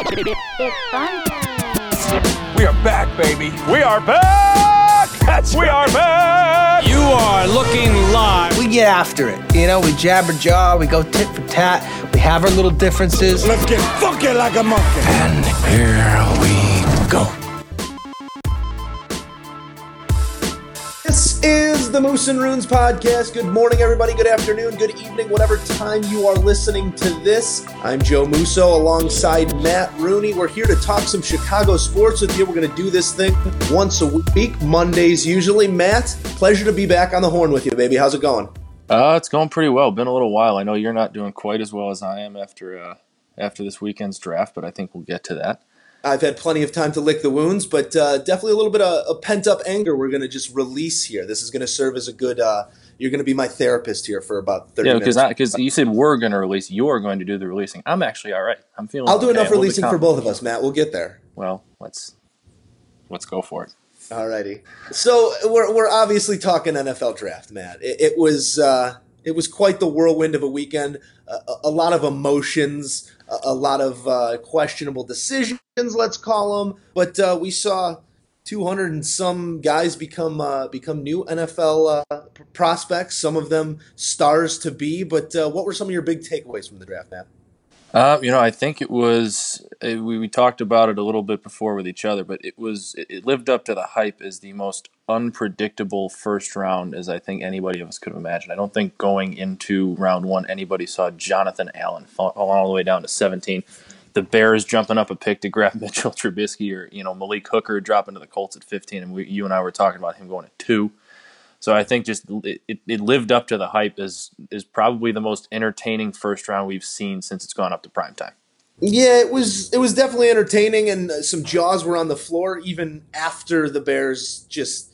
It's fun time. We are back, baby. We are back! That's we right. are back! You are looking live. We get after it. You know, we jabber jaw, we go tit for tat, we have our little differences. Let's get funky like a monkey. And here we go. Is the Moose and Runes podcast. Good morning, everybody. Good afternoon, good evening, whatever time you are listening to this. I'm Joe Musso alongside Matt Rooney. We're here to talk some Chicago sports with you. We're going to do this thing once a week, Mondays usually. Matt, pleasure to be back on the horn with you, baby. How's it going? Uh, it's going pretty well. Been a little while. I know you're not doing quite as well as I am after uh, after this weekend's draft, but I think we'll get to that. I've had plenty of time to lick the wounds, but uh, definitely a little bit of, of pent up anger we're going to just release here. This is going to serve as a good. Uh, you're going to be my therapist here for about thirty Yeah, minutes. because because you said we're going to release. You're going to do the releasing. I'm actually all right. I'm feeling. I'll do okay. enough releasing for both of us, Matt. We'll get there. Well, let's let's go for it. Alrighty. So we're we're obviously talking NFL draft, Matt. It, it was uh, it was quite the whirlwind of a weekend. A, a lot of emotions, a, lot of uh, questionable decisions, let's call them. But uh, we saw 200 and some guys become uh, become new NFL uh, prospects. Some of them stars to be. But uh, what were some of your big takeaways from the draft, Matt? Uh, you know, I think it was. uh we, we talked about it a little bit before with each other, but it was. It, it lived up to the hype as the most unpredictable first round as I think anybody of us could have imagined. I don't think going into round one anybody saw Jonathan Allen all the way down to 17. The Bears jumping up a pick to grab Mitchell Trubisky or you know Malik Hooker dropping to the Colts at 15, and we, you and I were talking about him going at two. So I think just it, it, lived up to the hype as is probably the most entertaining first round we've seen since it's gone up to prime time. Yeah, it was it was definitely entertaining, and uh, some jaws were on the floor even after the Bears just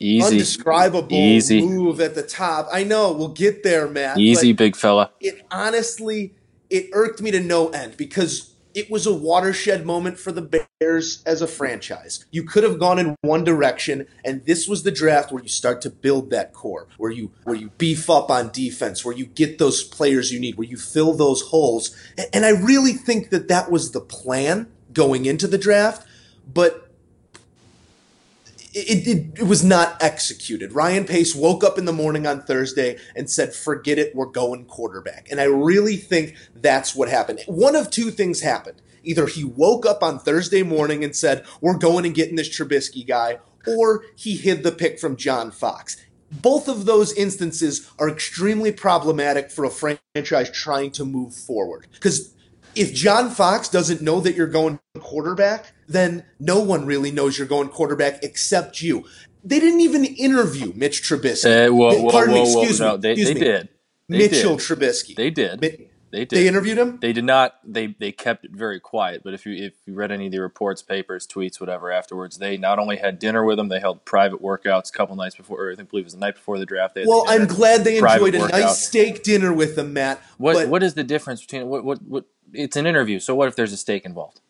Easy, undescribable Easy. move at the top. I know we'll get there, Matt. easy, big fella. it honestly it irked me to no end because it was a watershed moment for the Bears as a franchise. You could have gone in one direction, and this was the draft where you start to build that core, where you where you beef up on defense, where you get those players you need, where you fill those holes. A- And I really think that that was the plan going into the draft, but it, it, it was not executed. Ryan Pace woke up in the morning on Thursday and said, forget it, we're going quarterback. And I really think that's what happened. One of two things happened. Either he woke up on Thursday morning and said, we're going and getting this Trubisky guy, or he hid the pick from John Fox. Both of those instances are extremely problematic for a franchise trying to move forward. Because if John Fox doesn't know that you're going quarterback, then no one really knows you're going quarterback except you. They didn't even interview Mitch Trubisky. Uh, whoa, whoa, Pardon whoa, me, excuse no, me. they, excuse they me. did. They Mitchell did. Trubisky. They did. Mi- They did. They interviewed him. They did not. They they kept it very quiet. But if you if you read any of the reports, papers, tweets, whatever afterwards, they not only had dinner with him, they held private workouts a couple nights before. Or I think believe it was the night before the draft. They Well. I'm glad they enjoyed a workout. nice steak dinner with him, Matt. What what is the difference between what what what? It's an interview. So what if there's a steak involved?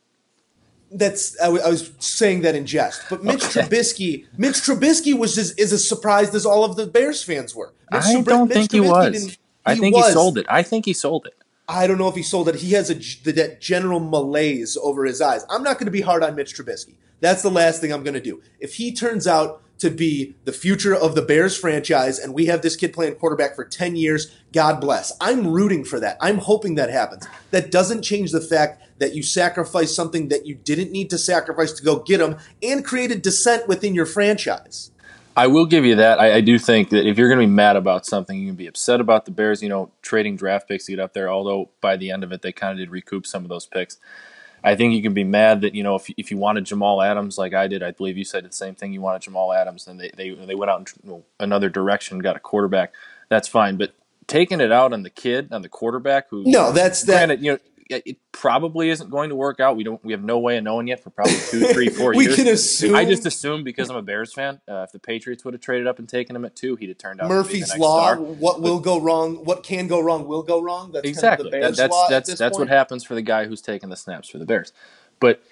That's I, w- I was saying that in jest. But Mitch Okay. Trubisky, Mitch Trubisky was as, is as surprised as all of the Bears fans were. Mitch I Trub- don't Mitch think he was. didn't- I think he sold it. I think he sold it. I don't know if he sold it. He has a that general malaise over his eyes. I'm not going to be hard on Mitch Trubisky. That's the last thing I'm going to do. If he turns out to be the future of the Bears franchise and we have this kid playing quarterback for 10 years, God bless. I'm rooting for that. I'm hoping that happens. That doesn't change the fact that you sacrificed something that you didn't need to sacrifice to go get them and created dissent within your franchise. I will give you that. I, I do think that if you're going to be mad about something, you can be upset about the Bears, you know, trading draft picks to get up there. Although by the end of it, they kind of did recoup some of those picks. I think you can be mad that you know if, if you wanted Jamal Adams like I did, I believe you said the same thing. You wanted Jamal Adams, and they they, they went out in another direction, got a quarterback. That's fine, but taking it out on the kid, on the quarterback, who No, that's that. granted, you know, it probably isn't going to work out. We don't. We have no way of knowing yet for probably two, three, four We years. We can assume. I just assume because I'm a Bears fan, uh, if the Patriots would have traded up and taken him at two, he'd have turned out to be the Murphy's law. star. What will go wrong? What can go wrong will go wrong. That's Exactly. Kind of that's that's that's what happens for the guy who's taking the snaps for the Bears. But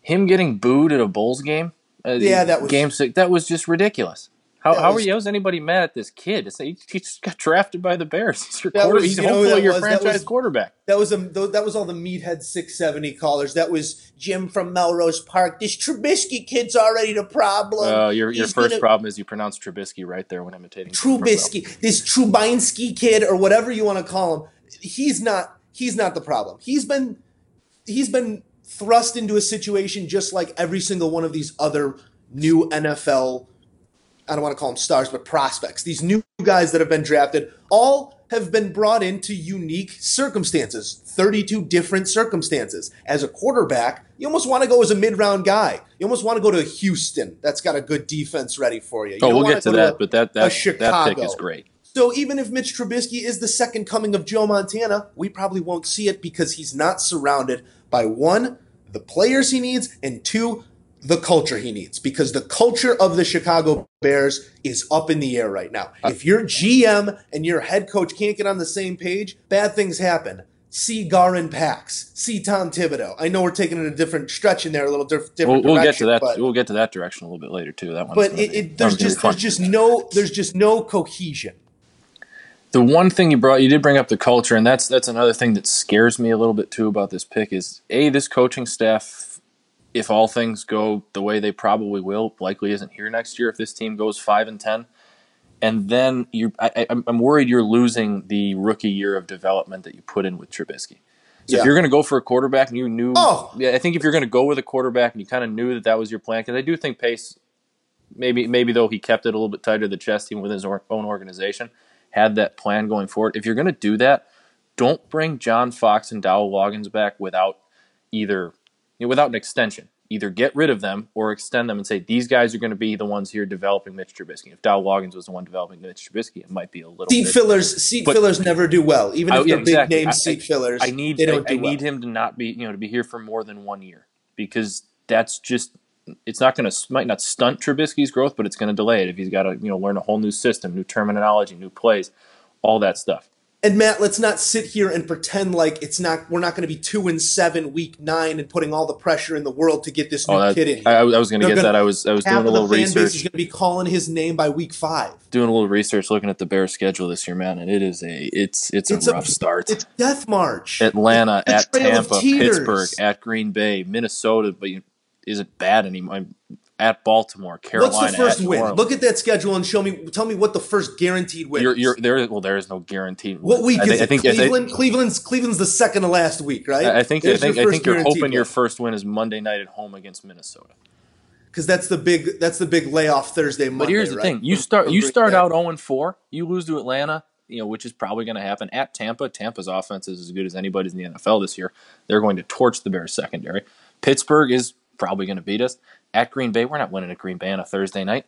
him getting booed at a Bulls game, uh, Yeah, that was- game six. That was just ridiculous. How, how was- are you? How's anybody mad at this kid? It's, he, he just got drafted by the Bears. He's your That quarter, was- he's you hopefully that your was? That franchise was- quarterback. That was a that was all the meathead six seventy callers. That was Jim from Melrose Park. This Trubisky kid's already the problem. Uh, your your He's first gonna- problem is you pronounce Trubisky right there when imitating. Trubisky, this Trubinsky kid, or whatever you want to call him, he's not he's not the problem. He's been he's been thrust into a situation just like every single one of these other new NFL. I don't want to call them stars, but prospects. These new guys that have been drafted all have been brought into unique circumstances, 32 different circumstances. As a quarterback, you almost want to go as a mid round guy. You almost want to go to Houston. That's got a good defense ready for you. you Oh, we'll get to go that, a- but that that that pick is great. So even if Mitch Trubisky is the second coming of Joe Montana, we probably won't see it because he's not surrounded by one, the players he needs, and two, the culture he needs. Because the culture of the Chicago Bears is up in the air right now. Uh, if your GM and your head coach can't get on the same page, bad things happen. See Gar and Pax. See Tom Thibodeau. I know we're taking it a different stretch in there, a little diff- We'll, different. we'll get to that. but- we'll get to that direction a little bit later too. That one. but it, it, there's just there's just no there's just no cohesion. the one thing you brought you did bring up the culture and that's that's another thing that scares me a little bit too about this pick is a this coaching staff if all things go the way they probably will likely isn't here next year if this team goes 5 and 10 and then you I, I'm worried you're losing the rookie year of development that you put in with Trubisky. So Yeah. if you're going to go for a quarterback and you knew, Oh. yeah, I think if you're going to go with a quarterback and you kind of knew that that was your plan, because I do think Pace, maybe maybe though he kept it a little bit tighter to the chest even within his own organization, had that plan going forward. If you're going to do that, don't bring John Fox and Dowell Loggains back without either you know, without an extension. Either get rid of them or extend them and say these guys are going to be the ones here developing Mitch Trubisky. If Dowell Loggains was the one developing Mitch Trubisky, it might be a little Seat bit. fillers, seat But- fillers never do well. Even I- if yeah, they're exactly. big name I- seat fillers, I need they don't I, I do well. need him to not be you know to be here for more than one year because that's just it's not going to might not stunt Trubisky's growth, but it's going to delay it if he's got to you know learn a whole new system, new terminology, new plays, all that stuff. And Matt, let's not sit here and pretend like it's not. We're not going to be two and seven week nine and putting all the pressure in the world to get this oh, new Oh, that, kid in. I. I was going to get gonna- that. I was I was doing a the little research. base is going to be calling his name by week five. doing a little research, looking at the Bears schedule this year, man, and it is a it's it's a It's a rough start. It's death march. Atlanta, at the Trail of Tampa, Pittsburgh, at Green Bay, Minnesota, but isn't bad anymore. At Baltimore, Carolina, What's the first win? Look at that schedule and show me. Tell me what the first guaranteed win. You're, you're there. Well, there is no guaranteed. what win. week I, is I. I think- Cleveland. Cleveland's Cleveland's the second to last week, right? I think. I think. I think you're hoping your first win is Monday night at home against Minnesota. because that's the big that's the big layoff Thursday. But here's the right? thing: you start you start out 0 and 4. You lose to Atlanta, you know, which is probably going to happen at Tampa. Tampa's offense is as good as anybody's in the NFL this year. They're going to torch the Bears secondary. Pittsburgh is probably going to beat us at Green Bay. We're not winning at Green Bay on a Thursday night.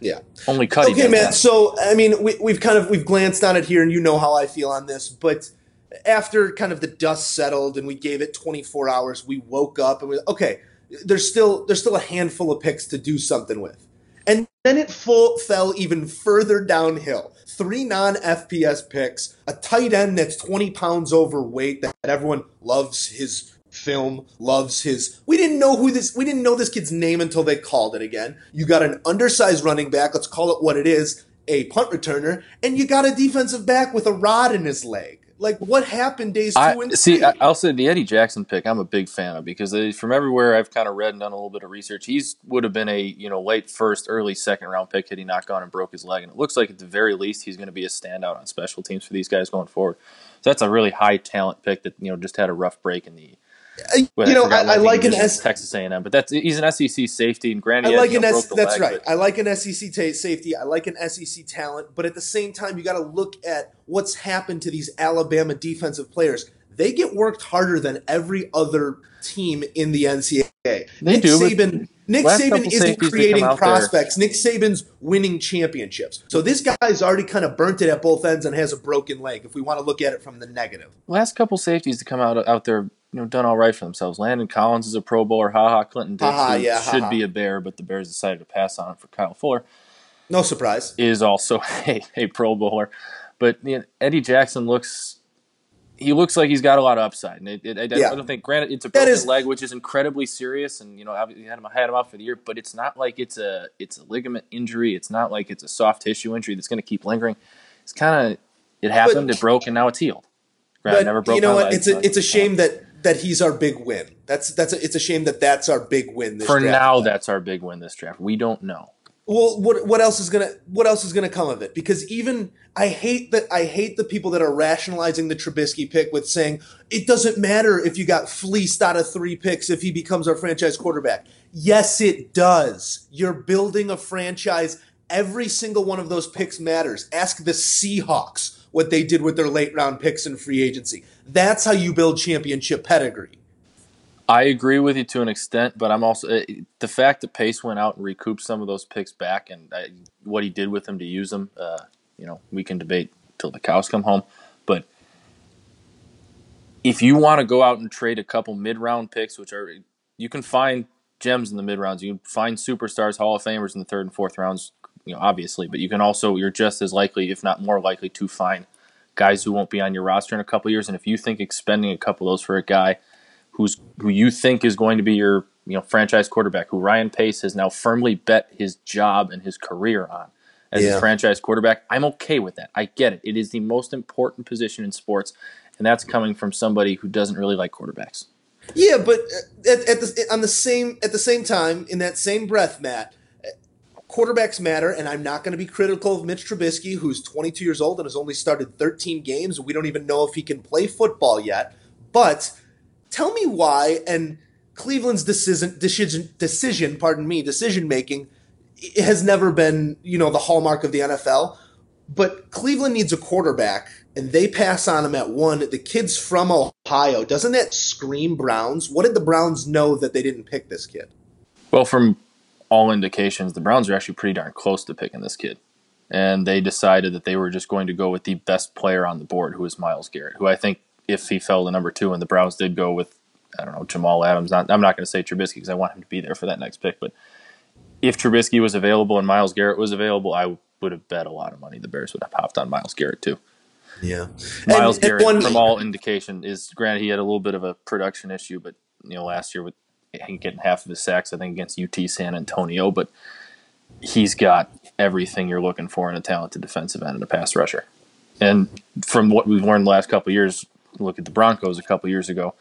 Yeah. Only Cuddy. Okay, man. that. So I mean, we, we've kind of we've glanced on it here, and you know how I feel on this. But after kind of the dust settled, and we gave it 24 hours, we woke up and we okay. There's still there's still a handful of picks to do something with, and then it full fell even further downhill. Three non FBS picks, a tight end that's 20 pounds overweight that everyone loves his film loves his we didn't know who this we didn't know this kid's name until they called it again you got an undersized running back let's call it what it is a punt returner and you got a defensive back with a rod in his leg like what happened days two I and see. three? I- I'll say the Eddie Jackson pick. I'm a big fan of because they, from everywhere I've kind of read and done a little bit of research, he's would have been a you know late first, early second round pick had he not gone and broke his leg, and it looks like at the very least he's going to be a standout on special teams for these guys going forward. So that's a really high talent pick that you know just had a rough break in the. Well, you know I, I like an S Texas A&M, but that's he's an SEC safety, and granted, I like an S. That's leg, right. but- I like an SEC ta safety. I like an SEC talent, but at the same time, you got to look at what's happened to these Alabama defensive players. They get worked harder than every other team in the NCAA. They Nick do, Saban. Nick Saban isn't creating out there- prospects. Nick Saban's winning championships. So this guy's already kind of burnt it at both ends and has a broken leg. If we want to look at it from the negative. last couple safeties to come out out there, you know, done all right for themselves. Landon Collins is a Pro Bowler. Ha Ha, Clinton Dix, Ha ha, yeah, should ha ha. be a Bear, but the Bears decided to pass on it for Kyle Fuller. No surprise. Is also a, a Pro Bowler, but you know, Eddie Jackson looks he looks like he's got a lot of upside, and it, it, I, Yeah. I don't think. Granted, it's a broken is- leg, which is incredibly serious, and you know, obviously had him had him out for the year. But it's not like it's a it's a ligament injury. It's not like it's a soft tissue injury that's going to keep lingering. It's kind of it happened, it broke, and now it's healed. Granted, But never broke you know what? It's a it's a shame that that he's our big win. That's that's a, it's a shame that that's our big win. This For draft. now, that's our big win this draft. We don't know. Well, what what else is gonna what else is gonna come of it? Because even I hate that I hate the people that are rationalizing the Trubisky pick with saying it doesn't matter if you got fleeced out of three picks if he becomes our franchise quarterback. Yes, it does. You're building a franchise. Every single one of those picks matters. Ask the Seahawks what they did with their late round picks in free agency. That's how you build championship pedigree. I agree with you to an extent, but I'm also uh, the fact that Pace went out and recouped some of those picks back, and I, what he did with them to use them. Uh, you know, we can debate till the cows come home, but if you want to go out and trade a couple mid-round picks, which are you can find gems in the mid rounds, you can find superstars, Hall of Famers in the third and fourth rounds, you know, obviously, but you can also you're just as likely, if not more likely, to find guys who won't be on your roster in a couple years, and if you think expending a couple of those for a guy who's who you think is going to be your you know franchise quarterback, who Ryan Pace has now firmly bet his job and his career on as Yeah. his franchise quarterback. I'm okay with that. I get it. It is the most important position in sports, and that's coming from somebody who doesn't really like quarterbacks. Yeah, but uh, at, at the on the same at the same time, in that same breath, Matt, quarterbacks matter, and I'm not going to be critical of Mitch Trubisky, who's 22 years old and has only started 13 games. We don't even know if he can play football yet. But tell me why, and Cleveland's decision decision decision, pardon me, decision making has never been you know the hallmark of the NFL. But Cleveland needs a quarterback, and they pass on him at one. The kid's from Ohio. Doesn't that scream Browns? What did the Browns know that they didn't pick this kid? Well, from all indications, the Browns are actually pretty darn close to picking this kid. And they decided that they were just going to go with the best player on the board, who is Myles Garrett, who I think if he fell to number two and the Browns did go with, I don't know, Jamal Adams, not, I'm not going to say Trubisky because I want him to be there for that next pick, but if Trubisky was available and Myles Garrett was available, I would have bet a lot of money the Bears would have popped on Myles Garrett too. Yeah, Myles And- and Garrett, one- from all indication, is granted he had a little bit of a production issue, but you know last year with getting half of his sacks, I think against UT San Antonio, but he's got everything you're looking for in a talented defensive end and a pass rusher. And from what we've learned the last couple of years, look at the Broncos a couple of years ago.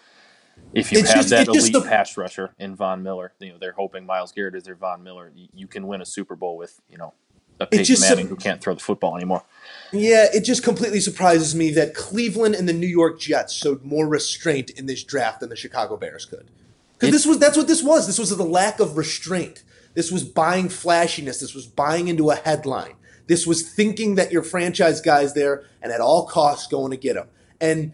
If you It's have just- that elite the- pass rusher in Von Miller, you know they're hoping Myles Garrett is their Von Miller. You, you can win a Super Bowl with you know a Peyton just Manning who can't throw the football anymore. Yeah, it just completely surprises me that Cleveland and the New York Jets showed more restraint in this draft than the Chicago Bears could. Because this was that's what this was. This was the lack of restraint. This was buying flashiness. This was buying into a headline. This was thinking that your franchise guy's there and at all costs going to get him. And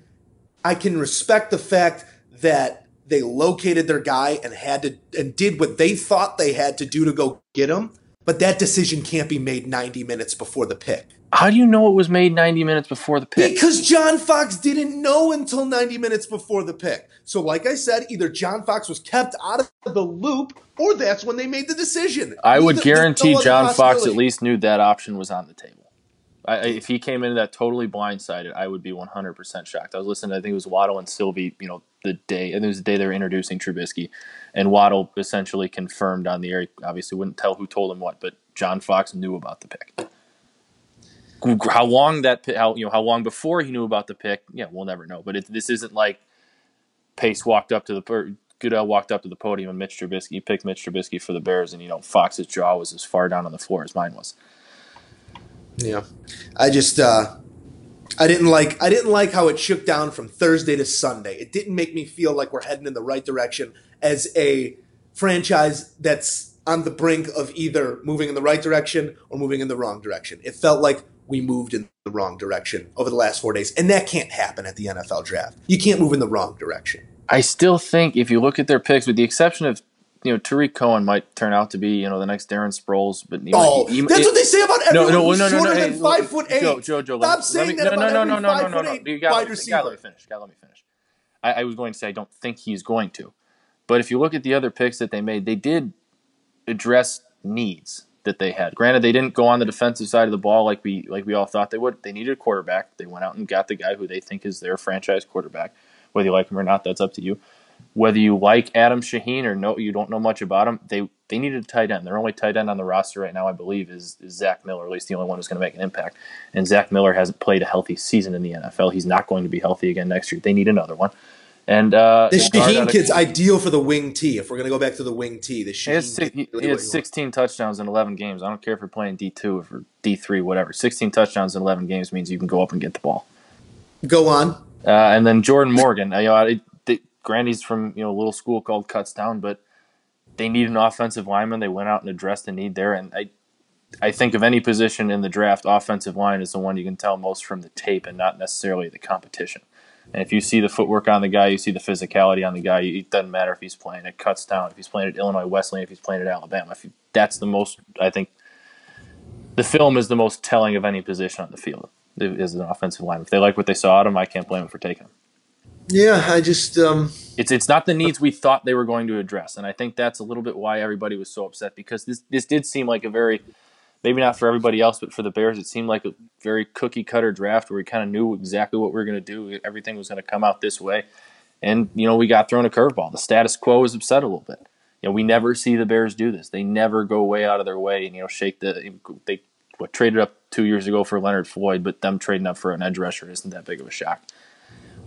I can respect the fact that they located their guy and had to and did what they thought they had to do to go get him. But that decision can't be made 90 minutes before the pick. How do you know it was made 90 minutes before the pick? Because John Fox didn't know until 90 minutes before the pick. So, like I said, either John Fox was kept out of the loop or that's when they made the decision. I would guarantee no John Fox at least knew that option was on the table. I, if he came into that totally blindsided, I would be 100% shocked. I was listening, I think it was Waddle and Silvy, you know, the day, and it was the day they were introducing Trubisky, and Waddle essentially confirmed on the air, he obviously wouldn't tell who told him what, but John Fox knew about the pick. How long that how you know how long before he knew about the pick? Yeah, we'll never know. But it, this isn't like Pace walked up to the Goodell walked up to the podium and Mitch Trubisky picked Mitch Trubisky for the Bears, and you know Fox's jaw was as far down on the floor as mine was. Yeah. I just uh I didn't like I didn't like how it shook down from Thursday to Sunday. It didn't make me feel like we're heading in the right direction as a franchise that's on the brink of either moving in the right direction or moving in the wrong direction. It felt like we moved in the wrong direction over the last 4 days, and that can't happen at the NFL draft. You can't move in the wrong direction. I still think if you look at their picks, with the exception of you know Tarik Cohen might turn out to be you know the next Darren Sproles, but oh, he Oh, might, he- that's it- what they say about No, everyone no, who's no, no, shorter no, than hey, five look, foot eight. Joe, Joe, Joe, Stop let, saying let me, that no, about no, every no, no, five no, no, foot no, eight You gotta, wide let me- you gotta let me finish. Gotta let me finish. I, I was going to say I don't think he's going to, but if you look at the other picks that they made, they did address needs. That they had. Granted, they didn't go on the defensive side of the ball like we like we all thought they would. They needed a quarterback. They went out and got the guy who they think is their franchise quarterback. Whether you like him or not, that's up to you. Whether you like Adam Shaheen or no, you don't know much about him. They they needed a tight end. Their only tight end on the roster right now, I believe, is, is Zach Miller. At least the only one who's going to make an impact. And Zach Miller hasn't played a healthy season in the NFL. He's not going to be healthy again next year. They need another one. And uh, The the guard out Shaheen of- kid's ideal for the wing T. If we're gonna go back to the wing T, the He has, Shaheen six, he, really he what has you want. 16 touchdowns in 11 games. I don't care if you're playing D2 or D3, whatever. 16 touchdowns in 11 games means you can go up and get the ball. Go on. Uh, and then Jordan Morgan, uh, you know, I, the, Grandy's from you know a little school called Kutztown, but they need an offensive lineman. They went out and addressed the need there, and I, I think of any position in the draft, offensive line is the one you can tell most from the tape and not necessarily the competition. And if you see the footwork on the guy, you see the physicality on the guy. It doesn't matter if he's playing at Kutztown, if he's playing at Illinois Wesleyan, if he's playing at Alabama. If you, that's the most, I think, the film is the most telling of any position on the field. Is an offensive line. If they like what they saw out of him, I can't blame them for taking him. Yeah, I just um, It's it's not the needs we thought they were going to address, and I think that's a little bit why everybody was so upset because this this did seem like a very maybe not for everybody else, but for the Bears, it seemed like a very cookie cutter draft where we kind of knew exactly what we were going to do. Everything was going to come out this way, and you know we got thrown a curveball. The status quo was upset a little bit. You know we never see the Bears do this. They never go way out of their way and you know shake the they what traded up two years ago for Leonard Floyd, but them trading up for an edge rusher isn't that big of a shock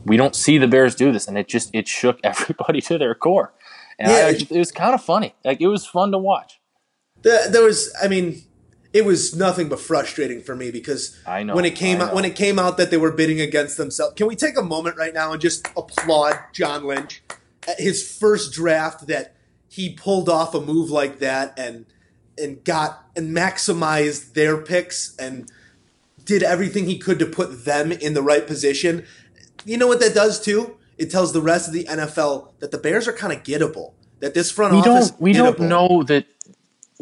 we don't see the Bears do this, and it just it shook everybody to their core. And Yeah, actually, it was kind of funny. Like it was fun to watch. the, there was. I mean, it was nothing but frustrating for me because I know, when it came I out know. when it came out that they were bidding against themselves. Can we take a moment right now and just applaud John Lynch at his first draft that he pulled off a move like that and and got and maximized their picks and did everything he could to put them in the right position. You know what that does too? It tells the rest of the NFL that the Bears are kind of gettable. That this front We office don't we don't know that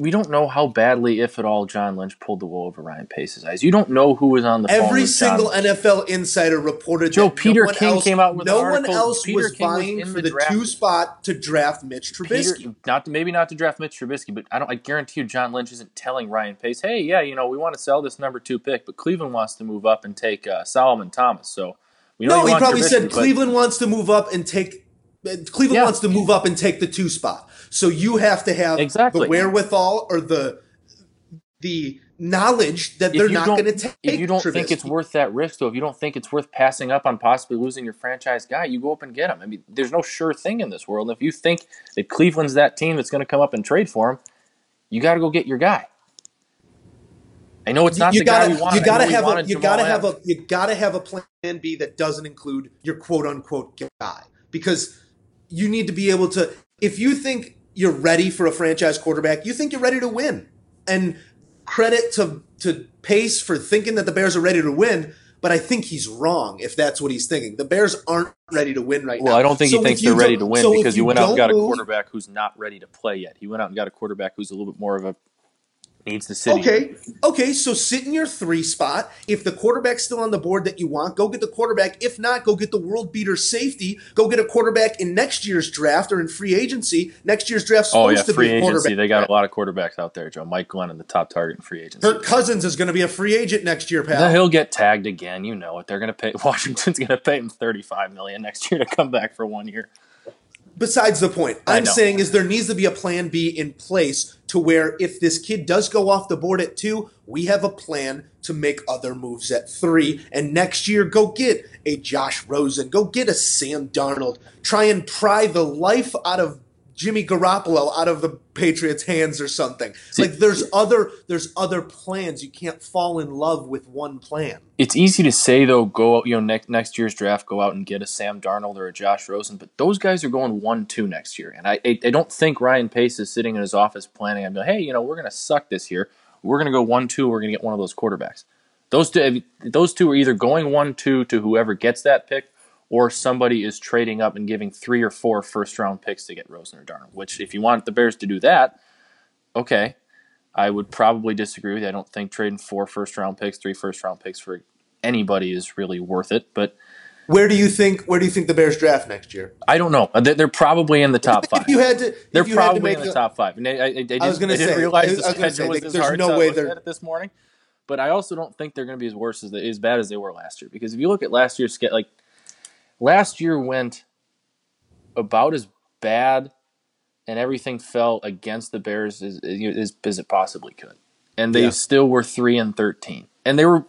we don't know how badly, if at all, John Lynch pulled the wool over Ryan Pace's eyes. You don't know who was on the. Every single. NFL insider reported Joe, Peter no King else, came out with no one else Peter was King vying in for the the, two spot to draft Mitch Trubisky. Peter, not maybe not to draft Mitch Trubisky, but I don't. I guarantee you, John Lynch isn't telling Ryan Pace, "Hey, yeah, you know, we want to sell this number two pick, but Cleveland wants to move up and take uh, Solomon Thomas." So we know no, he probably Trubisky, said Cleveland wants to move up and take. uh, Cleveland Yeah. wants to move up and take the two spot. So you have to have Exactly. the wherewithal or the the knowledge that they're not going to take. If you don't think it's worth that risk, though, if you don't think it's worth passing up on possibly losing your franchise guy, you go up and get him. I mean, there's no sure thing in this world. And If you think that Cleveland's that team that's going to come up and trade for him, you got to go get your guy. I know it's not you the gotta, guy we want. you gotta have a, you Jamal gotta have Adams. a, you gotta have a plan B that doesn't include your quote unquote guy because you need to be able to. If you think you're ready for a franchise quarterback, you think you're ready to win, and credit to to Pace for thinking that the Bears are ready to win. But I think he's wrong if that's what he's thinking. The Bears aren't ready to win right now. Well, I don't think So he thinks they're ready to win so because you went out and got a quarterback who's not ready to play yet. He went out and got a quarterback who's a little bit more of a needs the city. Okay. Okay. So sit in your three spot. If the quarterback's still on the board that you want, go get the quarterback. If not, go get the world beater safety. Go get a quarterback in next year's draft or in free agency. Next year's draft's Oh supposed yeah, to free be a agency. quarterback. They got a lot of quarterbacks out there, Joe. Mike Glenn Glennon, the top target in free agency. Kirk Cousins is going to be a free agent next year, Now, pal. he'll get tagged again. You know it. They're going to pay. Washington's going to pay him thirty-five million next year to come back for one year. Besides the point, I'm saying is there needs to be a plan B in place to where if this kid does go off the board at two, we have a plan to make other moves at three. And next year, go get a Josh Rosen, go get a Sam Darnold. Try and pry the life out of Jimmy Garoppolo out of the Patriots' hands or something. like there's other there's other plans. You can't fall in love with one plan. It's easy to say though, go you know next next year's draft, go out and get a Sam Darnold or a Josh Rosen, but those guys are going one two next year, and I I, I don't think Ryan Pace is sitting in his office planning on, hey, you know, we're going to suck this year. We're going to go one two. We're going to get one of those quarterbacks. Those two, those two are either going one two to whoever gets that pick, or somebody is trading up and giving three or four first round picks to get Rosen or Darnold. Which, if you want the Bears to do that, okay, I would probably disagree with you. I don't think trading four first round picks, three first round picks for anybody is really worth it. But Where do you think where do you think the Bears draft next year? I don't know. They're, they're probably in the top five. You had to, They're to probably make in the a- top five. And I, I, I, didn't, I was I didn't say- realize I the schedule say, was there's no way they're- this morning. But I also don't think they're going to be as worse as, as bad as they were last year. Because if you look at last year's schedule, like last year went about as bad, and everything fell against the Bears as, as, as it possibly could, and they Yeah. still were three and thirteen, and they were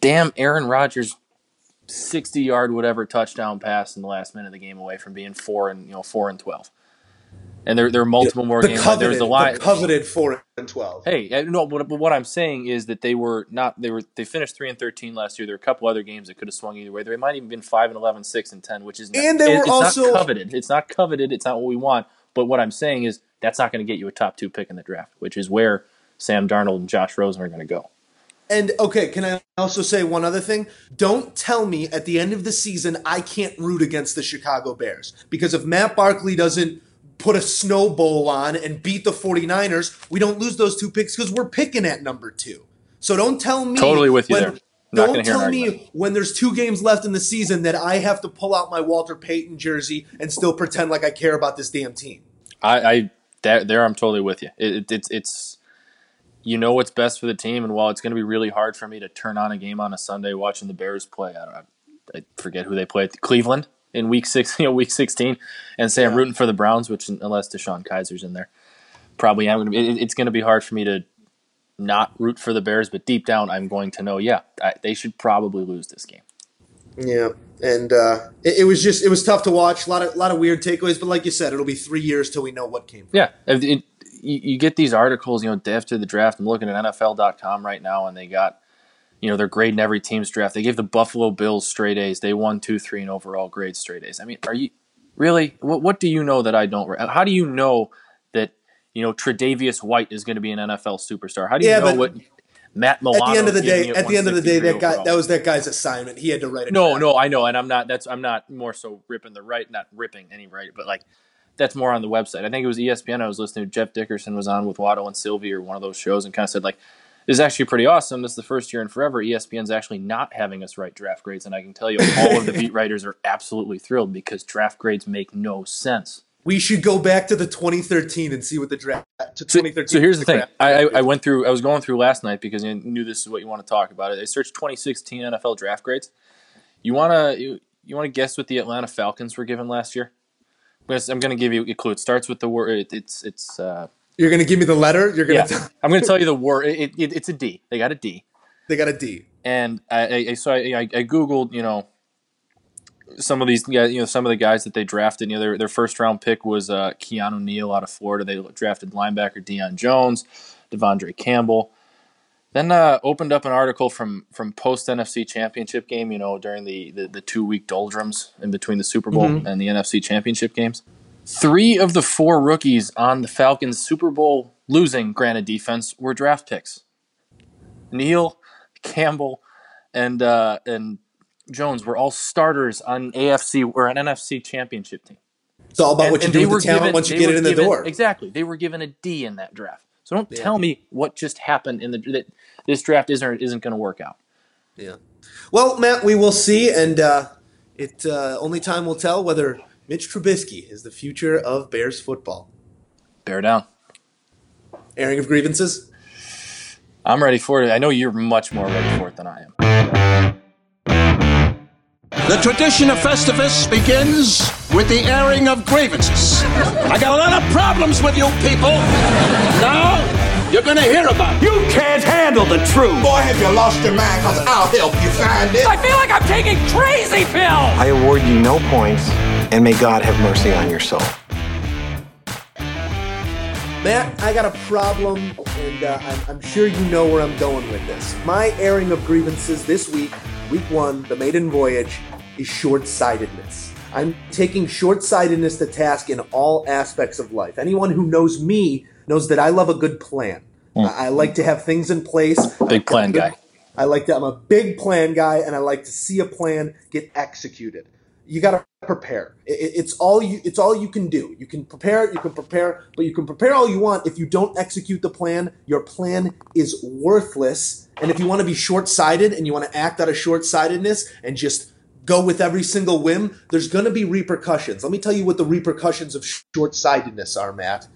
damn Aaron Rodgers. 60 yard whatever touchdown pass in the last minute of the game away from being 4 and you know 4 and 12 and there there are multiple more the games like, there was coveted, the line the coveted four and twelve. Hey, uh, no, but, but what I'm saying is that they were not they were they finished three and thirteen last year. There were a couple other games that could have swung either way. They might even been five and 11, 6 and ten, which is not, And they it- were it's also- not coveted. It's not coveted. It's not what we want. But what I'm saying is that's not going to get you a top two pick in the draft, which is where Sam Darnold and Josh Rosen are going to go. And okay, can I also say one other thing? Don't tell me at the end of the season I can't root against the Chicago Bears. Because if Matt Barkley doesn't put a snowball on and beat the 49ers, we don't lose those two picks because we're picking at number two. So don't tell me Totally with you when- there. Not Don't gonna hear an tell me when there's two games left in the season that I have to pull out my Walter Payton jersey and still pretend like I care about this damn team. I, I that, there I'm totally with you. It, it, it's it's you know what's best for the team, and while it's going to be really hard for me to turn on a game on a Sunday watching the Bears play, I, don't, I forget who they played, Cleveland in week six, you know, week 16, and say I'm rooting for the Browns, which unless DeShone Kizer's in there, probably I'm going to be. It, it's going to be hard for me to not root for the Bears, but deep down I'm going to know, yeah, I, they should probably lose this game. Yeah, and uh, it, it was just it was tough to watch. A lot of lot of weird takeaways, but like you said, it'll be three years till we know what came. Yeah, it, it, you, you get these articles, you know, after the draft. I'm looking at NFL.com right now, and they got, you know, they're grading every team's draft. They gave the Buffalo Bills straight A's. They won two, three, and overall grade straight A's. I mean, are you really? What, what do you know that I don't? How do you know that you know Tre'Davious White is going to be an NFL superstar? How do you Yeah, know what Matt Milano? At the end of the day, at the end of the day, 163 that guy overall? that was that guy's assignment. He had to write it. No, no, I know, and I'm not. That's I'm not more so ripping the right, not ripping any right, but like that's more on the website. I think it was ESPN. I was listening to Jeff Dickerson was on with Waddle and Silvy or one of those shows, and kind of said like, "This is actually pretty awesome. This is the first year in forever. ESPN's actually not having us write draft grades, and I can tell you, all of the beat writers are absolutely thrilled because draft grades make no sense." We should go back to the 2013 and see what the draft to So, 2013. so here's the thing. I, I, I went through. I was going through last night because I knew this is what you want to talk about. I searched 2016 NFL draft grades. You wanna you, you want to guess what the Atlanta Falcons were given last year? I'm gonna, give you a clue. It starts with the word. It, it's it's. Uh, You're gonna give me the letter. You're gonna. yeah, I'm gonna tell you the word. It, it, it's a D. They got a D. they got a D. And I, I, I so I, I, I googled you know some of these guys, you know, some of the guys that they drafted. You know, their, their first round pick was uh, Keanu Neal out of Florida. They drafted linebacker Deion Jones, De'Vondre Campbell. Then uh, opened up an article from from post NFC Championship game. You know, during the the, the two week doldrums in between the Super Bowl and the NFC Championship games. Three of the four rookies on the Falcons' Super Bowl losing, granted defense, were draft picks. Neal, Campbell, and uh, and Jones were all starters on AFC or an NFC championship team. It's all about And- what you do with the talent given- once you get it in the door. Exactly, they were given a D in that draft. So don't Yeah. tell me what just happened in the that this draft isn't isn't going to work out. Yeah. Well, Matt, we will see, and uh, it uh, only time will tell whether Mitch Trubisky is the future of Bears football. Bear down. Airing of grievances. I'm ready for it. I know you're much more ready for it than I am. The tradition of Festivus begins with the airing of grievances. I got a lot of problems with you people. Now, you're gonna hear about it. You can't handle the truth. Boy, have you lost your mind? Cause I'll help you find it. I feel like I'm taking crazy pills. I award you no points, and may God have mercy on your soul. Matt, I got a problem, and uh, I'm, I'm sure you know where I'm going with this. My airing of grievances this week, week one, the maiden voyage, is short sightedness. I'm taking short sightedness to task in all aspects of life. Anyone who knows me knows that I love a good plan. Hmm. I I like to have things in place. Big plan guy. I like to, I'm a big plan guy, and I like to see a plan get executed. you got to prepare. It, it's all you. It's all you can do. You can prepare. You can prepare, but you can prepare all you want. If you don't execute the plan, your plan is worthless. And if you want to be short-sighted and you want to act out of short-sightedness and just go with every single whim, there's going to be repercussions. Let me tell you what the repercussions of short-sightedness are, Matt.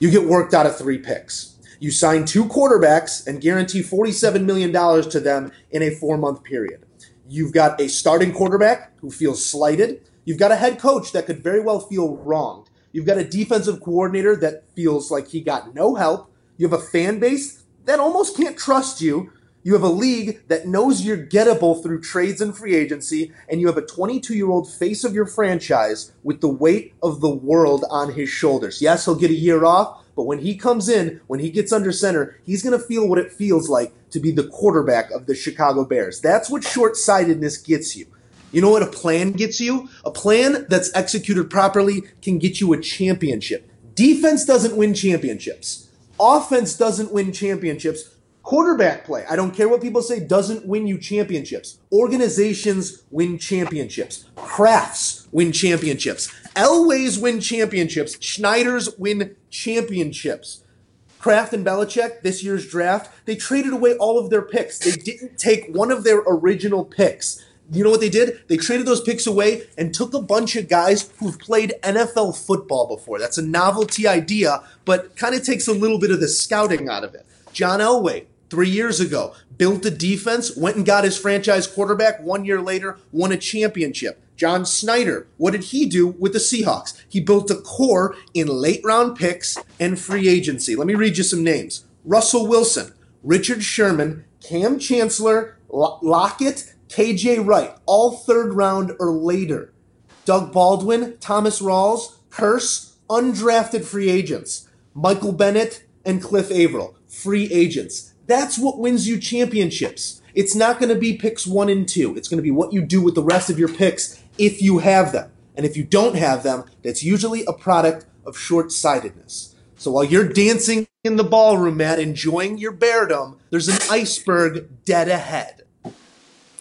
You get worked out of three picks. You sign two quarterbacks and guarantee $47 million to them in a four month period. You've got a starting quarterback who feels slighted. You've got a head coach that could very well feel wronged. You've got a defensive coordinator that feels like he got no help. You have a fan base that almost can't trust you. You have a league that knows you're gettable through trades and free agency, and you have a 22 year old face of your franchise with the weight of the world on his shoulders. Yes, he'll get a year off, but when he comes in, when he gets under center, he's going to feel what it feels like to be the quarterback of the Chicago Bears. That's what short sightedness gets you. You know what a plan gets you? A plan that's executed properly can get you a championship. Defense doesn't win championships. Offense doesn't win championships. Quarterback play, I don't care what people say, doesn't win you championships. Organizations win championships. Krafts win championships. Elways win championships. Schneiders win championships. Kraft and Belichick, this year's draft, they traded away all of their picks. They didn't take one of their original picks. You know what they did? They traded those picks away and took a bunch of guys who've played NFL football before. That's a novelty idea, but kind of takes a little bit of the scouting out of it. John Elway, three years ago, built a defense, went and got his franchise quarterback. One year later, won a championship. John Schneider, what did he do with the Seahawks? He built a core in late round picks and free agency. Let me read you some names Russell Wilson, Richard Sherman, Kam Chancellor, Lockett, KJ Wright, all third round or later. Doug Baldwin, Thomas Rawls, Kearse, undrafted free agents. Michael Bennett and Cliff Avril, free agents. That's what wins you championships. It's not going to be picks one and two. It's going to be what you do with the rest of your picks if you have them. And if you don't have them, that's usually a product of short sightedness. So while you're dancing in the ballroom, Matt, enjoying your beardom, there's an iceberg dead ahead.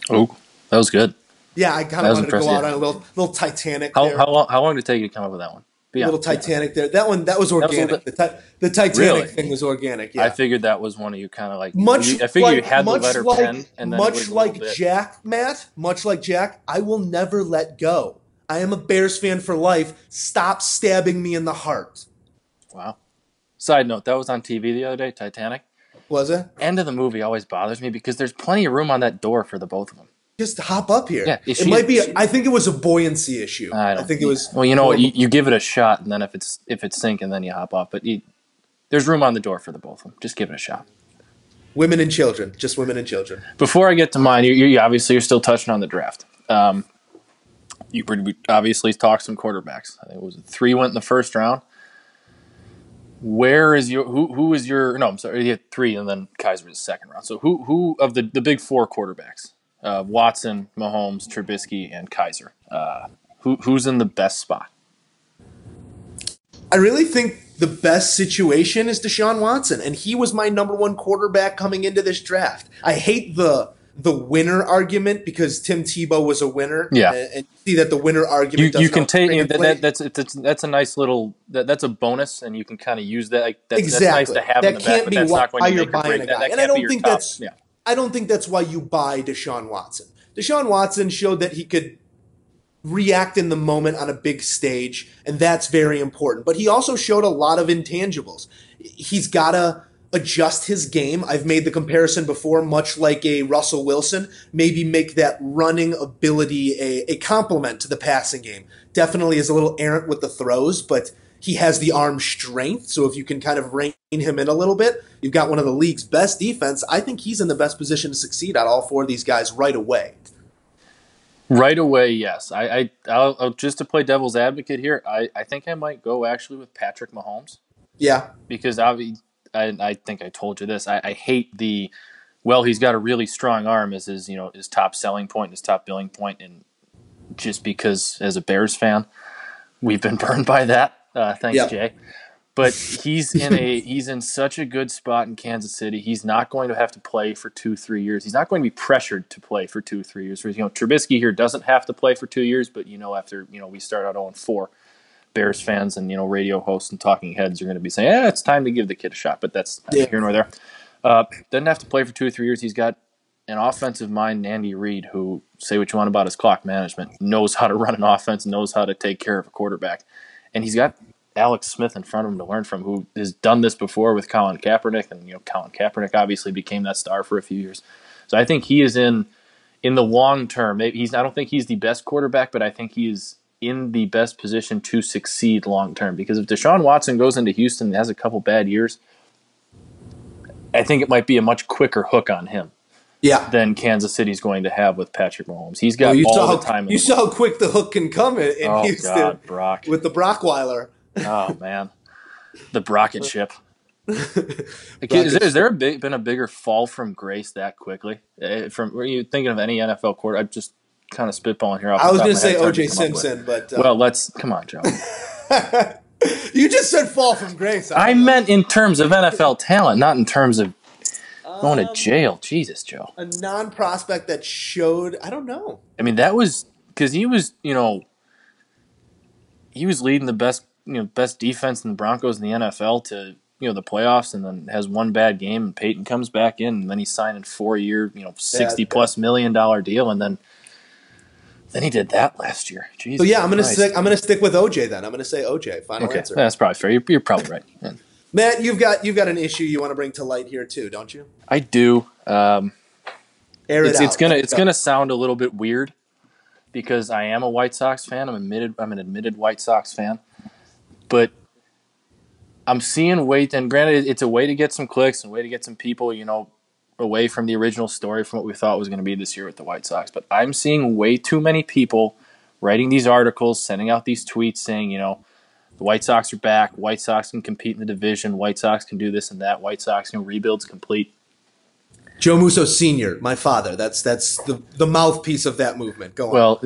Oh, that was good. Yeah, I kind of wanted to go out on a little little Titanic. How, there. how, long, how long did it take you to come up with that one? Yeah, little Titanic there. That one that was organic. That was the, the, Titanic really? thing was organic. Yeah, I figured that was one of you kind of like much. You, I figured like, you had the letter like, pen, and much like Jack, Matt. Much like Jack, I will never let go. I am a Bears fan for life. Stop stabbing me in the heart. Wow. Side note: That was on TV the other day. Titanic. Was it? End of the movie always bothers me because there's plenty of room on that door for the both of them just hop up here. Yeah, it might be. I think it was a buoyancy issue. I, I think it was. Well, you know? You, you, give it a shot, and then if it's if it's sinking, then you hop off. But you, there's room on the door for the both of them. Just give it a shot. Women and children, just women and children. Before I get to mine, you, you obviously you're still touching on the draft. Um, you obviously talked some quarterbacks. I think it was three went in the first round. Where is your who? Who is your? No, I'm sorry. You had three, and then Kizer was the second round. So who? Who of the the big four quarterbacks? Uh, Watson, Mahomes, Trubisky, and Kizer. Uh, who, who's in the best spot? I really think the best situation is Deshaun Watson, and he was my number one quarterback coming into this draft. I hate the the winner argument because Tim Tebow was a winner. Yeah, and, and see that the winner argument. You, you can take you know, that, that's that's that's a nice little that, that's a bonus, and you can kind of use that. Like, that's, exactly. That's nice to have that in the can't back, be but that's why not going to you're buying a guy. That, that and I don't think top. that's. Yeah. I don't think that's why you buy Deshaun Watson. Deshaun Watson showed that he could react in the moment on a big stage, and that's very important. But he also showed a lot of intangibles. He's got to adjust his game. I've made the comparison before, much like a Russell Wilson, maybe make that running ability a, a complement to the passing game. Definitely is a little errant with the throws, but he has the arm strength. So if you can kind of rein him in a little bit, you've got one of the league's best defense. I think he's in the best position to succeed out all four of these guys right away. Right away, yes. I, I I'll, I'll, just to play devil's advocate here. I, I think I might go actually with Patrick Mahomes. Yeah, because I I, I think I told you this. I, I hate the well. He's got a really strong arm as his you know his top selling point, his top billing point, and just because as a Bears fan, we've been burned by that. Uh, thanks, yep. Jay. but he's in a he's in such a good spot in Kansas City. He's not going to have to play for two three years. He's not going to be pressured to play for two three years. You know, Trubisky here doesn't have to play for two years, but you know after you know we start out 0 4, Bears fans and you know radio hosts and talking heads are going to be saying, "Yeah, it's time to give the kid a shot." But that's Yeah. here nor there. Uh, doesn't have to play for two or three years. He's got an offensive mind, Andy Reid, who say what you want about his clock management, knows how to run an offense, knows how to take care of a quarterback, and he's got Alex Smith in front of him to learn from, who has done this before with Colin Kaepernick, and you know Colin Kaepernick obviously became that star for a few years. So I think he is in in the long term. Maybe he's I don't think he's the best quarterback, but I think he is in the best position to succeed long term. Because if Deshaun Watson goes into Houston and has a couple bad years, I think it might be a much quicker hook on him Yeah. than Kansas City's going to have with Patrick Mahomes. He's got Well, you all saw the how, time. you the saw how quick the hook can come in, in Oh, Houston God, Brock. with the Brockweiler. Oh man, the Brocket ship. Like, is, there, is there a big, been a bigger fall from grace that quickly? Uh, from were you thinking of any NFL quarter? I'm just kind of spitballing here. Off I was going to say head. It's hard to O.J. come up with. Simpson, but uh, Well, let's come on, Joe. you just said fall from grace. I meant in terms of NFL talent, not in terms of going Um, to jail. Jesus, Joe. a non-prospect that showed. I don't know. I mean, that was because he was, you know, he was leading the best, you know, best defense in the Broncos in the NFL to you know the playoffs, and then has one bad game, and Peyton comes back in, and then he's signing four year, you know, sixty plus million dollar deal, and then then he did that last year. Jesus So yeah, I'm gonna Christ. stick. I'm gonna stick with OJ then. I'm gonna say OJ. Final Okay, answer. that's probably fair. You're, you're probably right. Yeah. Matt, you've got you've got an issue you want to bring to light here too, don't you? I do. Um, Air it it's, out. it's gonna it's go. gonna sound a little bit weird because I am a White Sox fan. I'm admitted I'm an admitted White Sox fan, but I'm seeing way and granted it's a way to get some clicks and way to get some people you know away from the original story from what we thought was going to be this year with the White Sox. But I'm seeing way too many people writing these articles, sending out these tweets saying you know. The White Sox are back. White Sox can compete in the division. White Sox can do this and that. White Sox, you know, rebuild's complete. Joe Musso Senior, my father. That's that's the the mouthpiece of that movement. Go on. Well,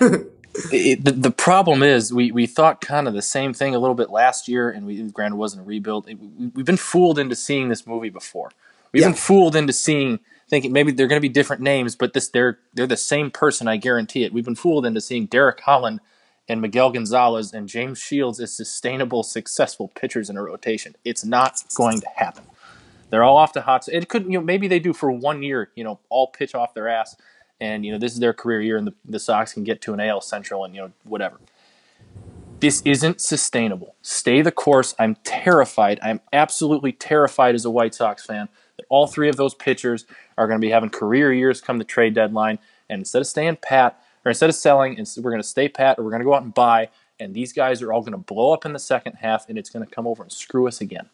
it, the, the problem is we, we thought kind of the same thing a little bit last year, and we granted wasn't a rebuild. It- we, we've been fooled into seeing this movie before. We've Yeah. been fooled into seeing thinking maybe they're going to be different names, but this they're they're the same person. I guarantee it. We've been fooled into seeing Derek Holland and Miguel Gonzalez and James Shields as sustainable, successful pitchers in a rotation. It's not going to happen. They're all off to hot. It could, you know, maybe they do for one year. You know, all pitch off their ass, and you know this is their career year, and the, the Sox can get to an AL Central, and you know whatever. This isn't sustainable. Stay the course. I'm terrified. I'm absolutely terrified as a White Sox fan that all three of those pitchers are going to be having career years come the trade deadline, and instead of staying pat or instead of selling, ins- we're going to stay pat or we're going to go out and buy, and these guys are all going to blow up in the second half, and it's going to come over and screw us again.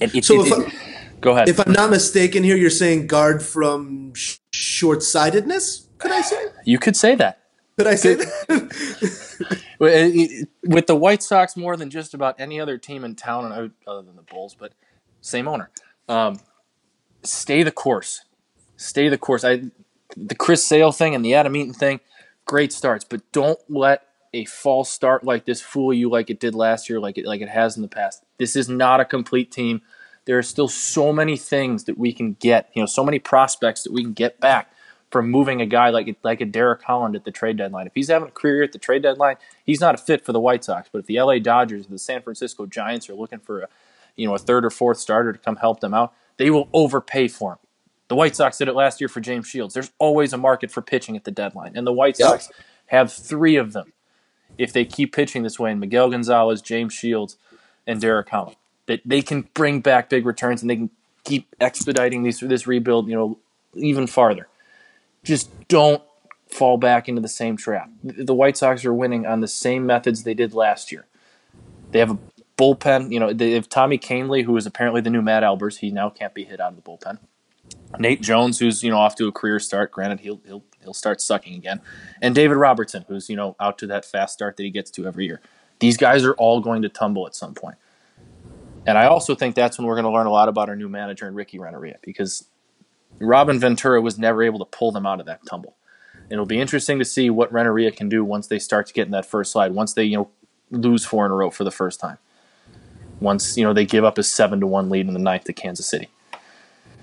And it, So it- if it- go ahead. if I'm not mistaken, here you're saying guard from sh- short-sightedness. Could I say? you could say that. Could I say that? It- it- With the White Sox, more than just about any other team in town, and I would- other than the Bulls, but same owner. Um, stay the course. Stay the course. I, the Chris Sale thing and the Adam Eaton thing, great starts, but don't let a false start like this fool you like it did last year, like it like it has in the past. This is not a complete team. There are still so many things that we can get. You know, so many prospects that we can get back from moving a guy like like a Derek Holland at the trade deadline. If he's having a career at the trade deadline, he's not a fit for the White Sox. But if the LA Dodgers, or the San Francisco Giants are looking for a you know a third or fourth starter to come help them out, they will overpay for him. The White Sox did it last year for James Shields. There's always a market for pitching at the deadline, and the White Yep. Sox have three of them. If they keep pitching this way, and Miguel Gonzalez, James Shields, and Derek Holland, that they can bring back big returns and they can keep expediting these this rebuild, you know, even farther. Just don't fall back into the same trap. The White Sox are winning on the same methods they did last year. They have a bullpen. You know, they have Tommy Kahnle, who is apparently the new Matt Albers. He now can't be hit out of the bullpen. Nate Jones, who's you know off to a career start. Granted, he'll he'll he'll start sucking again. And David Robertson, who's you know out to that fast start that he gets to every year. These guys are all going to tumble at some point. And I also think that's when we're going to learn a lot about our new manager and Ricky Renteria because Robin Ventura was never able to pull them out of that tumble. And it'll be interesting to see what Renteria can do once they start to get in that first slide, once they you know lose four in a row for the first time. once you know they give up a seven to one lead in the ninth to Kansas City.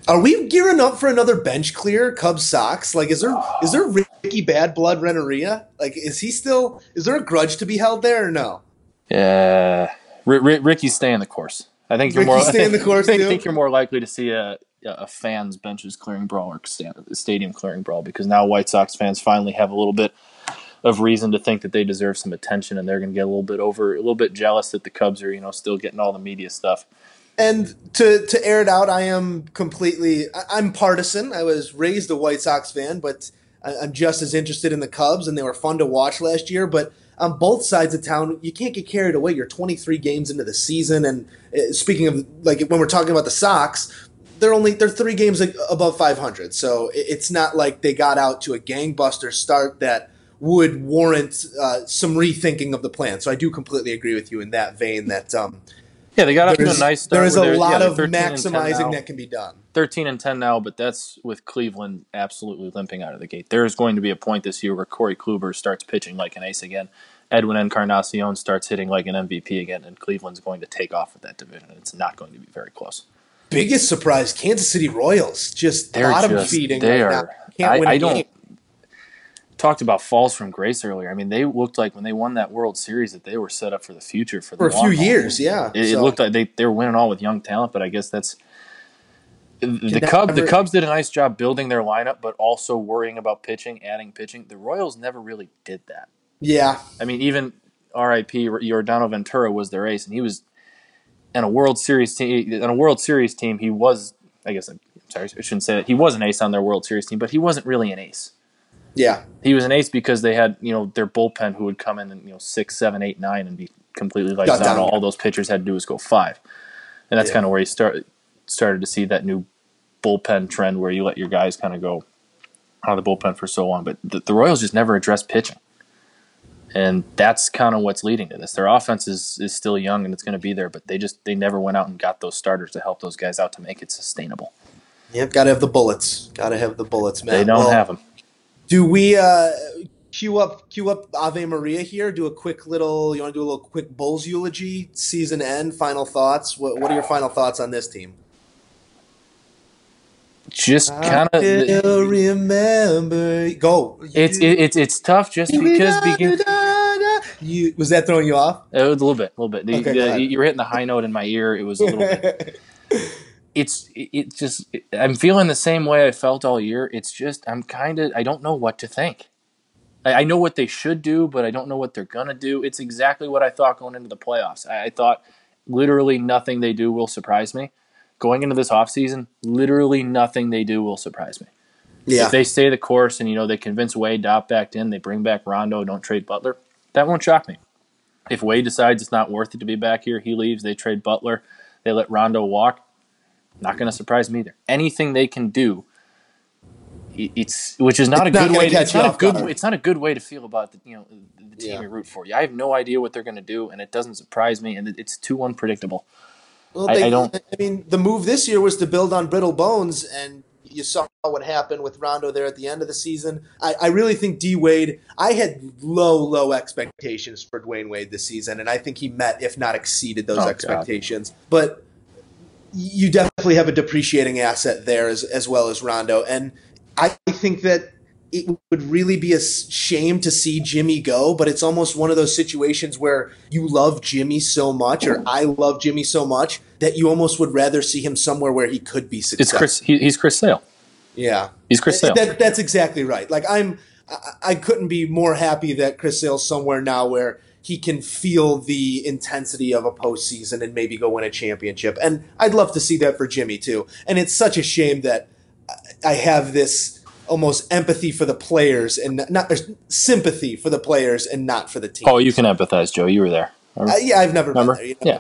Are we gearing up for another bench clear, Cubs Sox? Like, is there is there Ricky Bad Blood Renteria? Like, is he still? Is there a grudge to be held there or no? Yeah, R- R- Ricky's staying the course. I think you're more. staying the course, I think, you're more likely to see a a fans benches clearing brawl or sta- stadium clearing brawl because now White Sox fans finally have a little bit of reason to think that they deserve some attention and they're going to get a little bit over a little bit jealous that the Cubs are you know still getting all the media stuff. And to to air it out, I am completely. I'm partisan. I was raised a White Sox fan, but I'm just as interested in the Cubs, and they were fun to watch last year. But on both sides of town, you can't get carried away. You're 23 games into the season, and uh, speaking of like when we're talking about the Sox, they're only they're three games above 500. So it's not like they got out to a gangbuster start that would warrant uh, some rethinking of the plan. So I do completely agree with you in that vein. That um, Yeah, they got off to a nice start. there is a lot yeah, of 13 and 10 now. maximizing that can be done. 13 and 10 now, but that's with Cleveland absolutely limping out of the gate. There's going to be a point this year where Corey Kluber starts pitching like an ace again. Edwin Encarnacion starts hitting like an MVP again, and Cleveland's going to take off with that division. It's not going to be very close. Biggest surprise: Kansas City Royals just They're bottom just, feeding. they right are. now. Can't I, win a I don't. game. Talked about falls from grace earlier. I mean, they looked like when they won that World Series that they were set up for the future for, the for a few haul. years. Yeah, It, it looked like they, they were winning all with young talent, but I guess that's the that Cubs. The Cubs did a nice job building their lineup, but also worrying about pitching, adding pitching. The Royals never really did that. yeah. I mean, even R.I.P. Yordano Ventura was their ace, and he was in a World Series team. In a World Series team, he was. I guess I'm sorry, I shouldn't say that. He was an ace on their World Series team, but he wasn't really an ace. Yeah, He was an ace because they had you know their bullpen who would come in and you know six, seven, eight, nine, and be completely down. down. All, those pitchers had to do was go five, and that's Yeah. kind of where you start started to see that new bullpen trend where you let your guys kind of go out of the bullpen for so long. But the, the Royals just never addressed pitching, and that's kind of what's leading to this. Their offense is is still young and it's going to be there, but they just they never went out and got those starters to help those guys out to make it sustainable. yep. Got to have the bullets. Got to have the bullets, man. They don't Well, have them. Do we uh, queue up queue up Ave Maria here? Do a quick little. You want to do a little quick Bulls eulogy, season end, final thoughts. What What are your final thoughts on this team? Just kind of. Remember. Go. It's it, it's it's tough just because because you was that throwing you off? it was a little bit, a little bit. Okay, go ahead. you were hitting the high note in my ear. It was a little bit. It's it, it just I'm feeling the same way I felt all year. It's just I'm kind of I don't know what to think. I, I know what they should do, but I don't know what they're gonna do. It's exactly what I thought going into the playoffs. I, I thought literally nothing they do will surprise me. Going into this offseason, literally nothing they do will surprise me. Yeah. If they stay the course and you know they convince Wade to opt back in, they bring back Rondo, don't trade Butler, that won't shock me. If Wade decides it's not worth it to be back here, he leaves. They trade Butler, they let Rondo walk. Not going to surprise me either. Anything they can do, it's which is not It's a not good way. To, catch it's not a good. guard. It's not a good way to feel about the you know the team Yeah. you root for. You. I have no idea what they're going to do, and it doesn't surprise me, and it's too unpredictable. Well, I- they, I don't- I mean, the move this year was to build on brittle bones, and you saw what happened with Rondo there at the end of the season. I, I really think D Wade. I had low, low expectations for Dwayne Wade this season, and I think he met, if not exceeded, those Oh, God. expectations. But you definitely have a depreciating asset there as as well as Rondo, and I think that. It would really be a shame to see Jimmy go, but it's almost one of those situations where you love Jimmy so much, or I love Jimmy so much, that you almost would rather see him somewhere where he could be successful. It's. Chris. He, he's Chris Sale. Yeah, He's Chris Sale. that, that's exactly right. Like I'm, I, I couldn't be more happy that Chris Sale's somewhere now where he can feel the intensity of a postseason and maybe go win a championship. And I'd love to see that for Jimmy too. And it's such a shame that I have this almost empathy for the players and not sympathy for the players and not for the team. oh, you can empathize, Joe. You were there. Uh, yeah, I've never Remember? been there. You know? Yeah.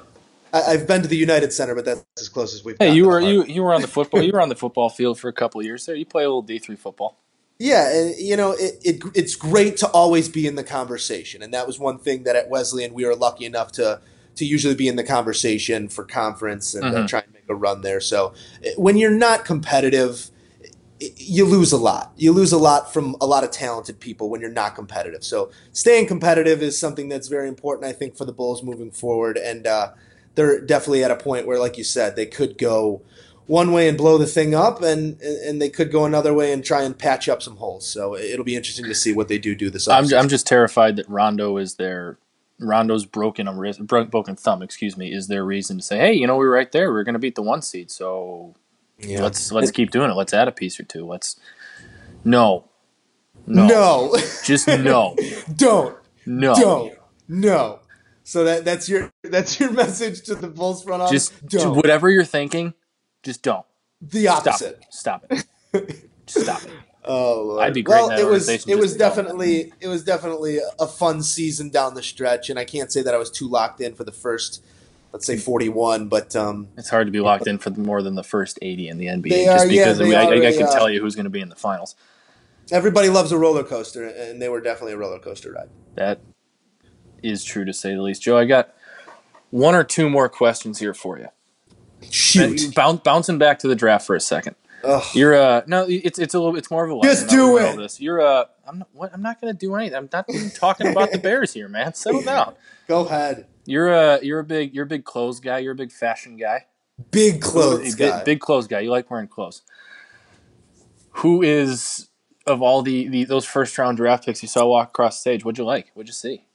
I, I've been to the United Center, but that's as close as we've. Hey, you were you you were on the football. You were on the football field for a couple of years there. You play a little D three football. Yeah, and you know, it, it it's great to always be in the conversation, and that was one thing that at Wesleyan we were lucky enough to to usually be in the conversation for conference and uh, Mhm. try and make a run there. So uh, when you're not competitive, you lose a lot. You lose a lot from a lot of talented people when you're not competitive. So staying competitive is something that's very important, I think, for the Bulls moving forward. And uh, they're definitely at a point where, like you said, they could go one way and blow the thing up, and and they could go another way and try and patch up some holes. So it'll be interesting to see what they do do this. I'm, offseason. I'm just terrified that Rondo is their Rondo's broken um, a wrist, broken thumb, excuse me, is their reason to say, hey, you know, we are right there. We are going to beat the one seed, so Yeah. let's let's keep doing it. Let's add a piece or two. Let's no, no, no, just no, don't, no. don't, no. So that that's your that's your message to the Bulls front office. Just, just don't. whatever you're thinking, just don't. the Stop opposite. it. Stop it. Stop it. Oh, Lord. I'd be great well, it was it was definitely it was definitely a fun season down the stretch, and I can't say that I was too locked in for the first, let's say forty one, but um, It's hard to be locked in for more than the first 80 in the NBA They just are- yeah, because they we, I, I already can are. tell you who's going to be in the finals. everybody loves a roller coaster, and they were definitely a roller coaster ride. That is true to say the least. Joe, I got one or two more questions here for you. Shoot, Boun- bouncing back to the draft for a second. Ugh. You're uh no, it's it's a little it's more of a. Just do it. This. You're uh I'm not what I'm not going to do anything. I'm not even talking about the Bears here, man. Settle down. go ahead, You're a you're a big you're a big clothes guy. You're a big fashion guy. big clothes big, guy. big clothes guy. You like wearing clothes. Who is of all the, the those first round draft picks you saw walk across the stage? What'd you like? What'd you see?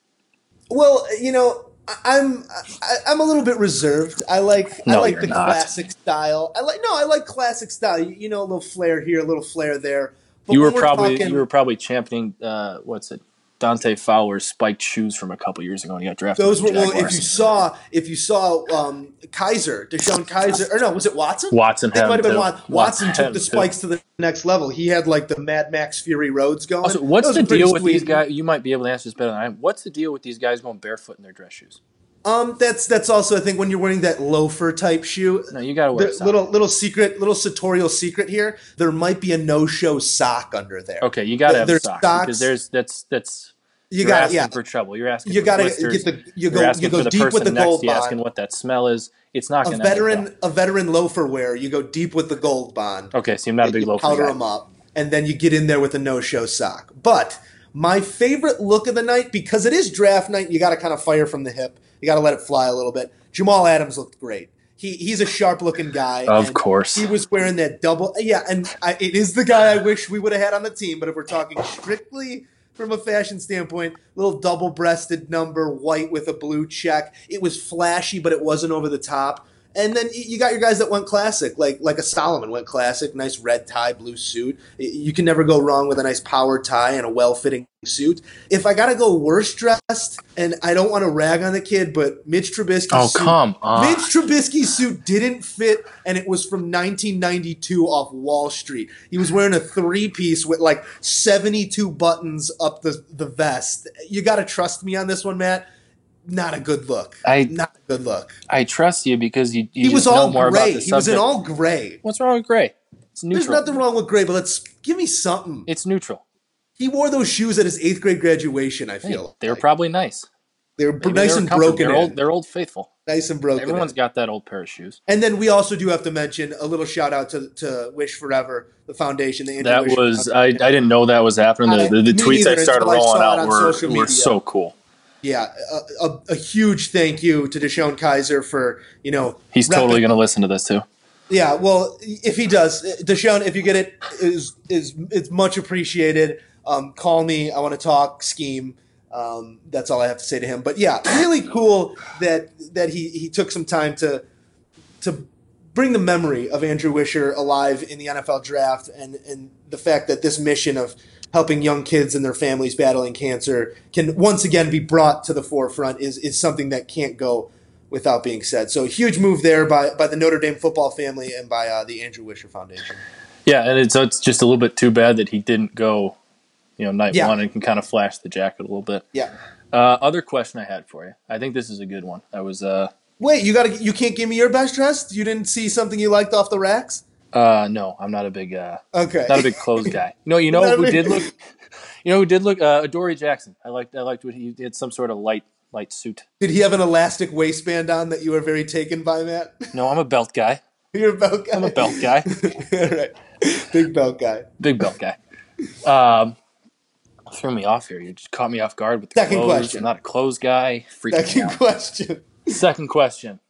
Well, you know, I'm I, I'm a little bit reserved. I like I like the not. classic style. I like no, I like classic style. You, you know, a little flair here, a little flair there. But you were probably talking- you were probably championing uh, what's it? Dante Fowler's spiked shoes from a couple years ago when he got drafted. Those were the well. If you saw, if you saw um, Kizer, DeShone Kizer, or no, was it Watson? Watson I it might have been had Watson. Watson Watson took the had to. spikes to the next level. He had like the Mad Max Fury Roads going. Also, what's Those the deal with these guys? You might be able to answer this better than I am. What's the deal with these guys going barefoot in their dress shoes? Um, that's that's also I think when you're wearing that loafer type shoe. No, you got to wear The little little secret, little sartorial secret here. There might be a no show sock under there. Okay, you got to have a There's sock socks. because there's that's that's You you're got yeah. for trouble. You're asking You gotta blisters. get the- you go- you go deep with the next gold to bond. asking what that smell is. It's not A to veteran a veteran loafer wear. You go deep with the gold bond. Okay, so I'm not a big you loafer powder guy. them up, and then you get in there with a no-show sock. But my favorite look of the night, because it is draft night, you got to kind of fire from the hip. You got to let it fly a little bit. Jamal Adams looked great. He he's a sharp-looking guy. Of course. he was wearing that double. Yeah, and I, it is the guy I wish we would have had on the team. But if we're talking strictly from a fashion standpoint, little double-breasted number, white with a blue check. It was flashy, but it wasn't over the top. And then you got your guys that went classic, like like a Solomon went classic, nice red tie, blue suit. You can never go wrong with a nice power tie and a well-fitting suit. If I gotta go worst dressed, and I don't want to rag on the kid, but Mitch Trubisky. Oh, suit, come on. Mitch Trubisky's suit didn't fit, and it was from 1992 off Wall Street. He was wearing a three-piece with like 72 buttons up the the vest. You got to trust me on this one, Matt. Not a good look. I- not a good look. I trust you because you, you He was all gray. He was in all gray. What's wrong with gray? It's neutral. There's nothing wrong with gray, but let's give me something. It's neutral. He wore those shoes at his eighth grade graduation. I Hey, feel they were like. probably nice. they were Maybe nice they were and broken. They're old. They're old faithful. nice and broken. Everyone's in. got that old pair of shoes. And then we also do have to mention a little shout out to, to Wish Forever, the foundation. The That was I, I didn't know that was happening. The, the, the tweets I started rolling out were, were so cool. Yeah, a, a, a huge thank you to DeShone Kizer for you know He's repping- totally going to listen to this too. Yeah, well, if he does, DeShone, if you get it, is is it's much appreciated. Um, call me. I want to talk scheme. Um, that's all I have to say to him. But yeah, really cool that that he he took some time to to bring the memory of Andrew Wisher alive in the NFL draft, and and the fact that this mission of helping young kids and their families battling cancer can once again be brought to the forefront is is something that can't go without being said. So huge move there by by the Notre Dame football family and by uh, the Andrew Wisher Foundation. Yeah, and it's it's just a little bit too bad that he didn't go, you know, night Yeah. one and can kind of flash the jacket a little bit. Yeah. Uh, other question I had for you. I think this is a good one. I was uh Wait, you got to you can't give me your best dressed? You didn't see something you liked off the racks? Uh no, I'm not a big uh Okay. not a big clothes guy. No, you know who big- did look you know who did look uh Dory Jackson. I liked I liked what he did some sort of light light suit. Did he have an elastic waistband on that you were very taken by, Matt? No, I'm a belt guy. You're a belt guy. I'm a belt guy. All right. Big belt guy. Big belt guy. Um threw me off here. You just caught me off guard with the Second clothes. question. I'm not a clothes guy. Freaking Second out. question. Second question.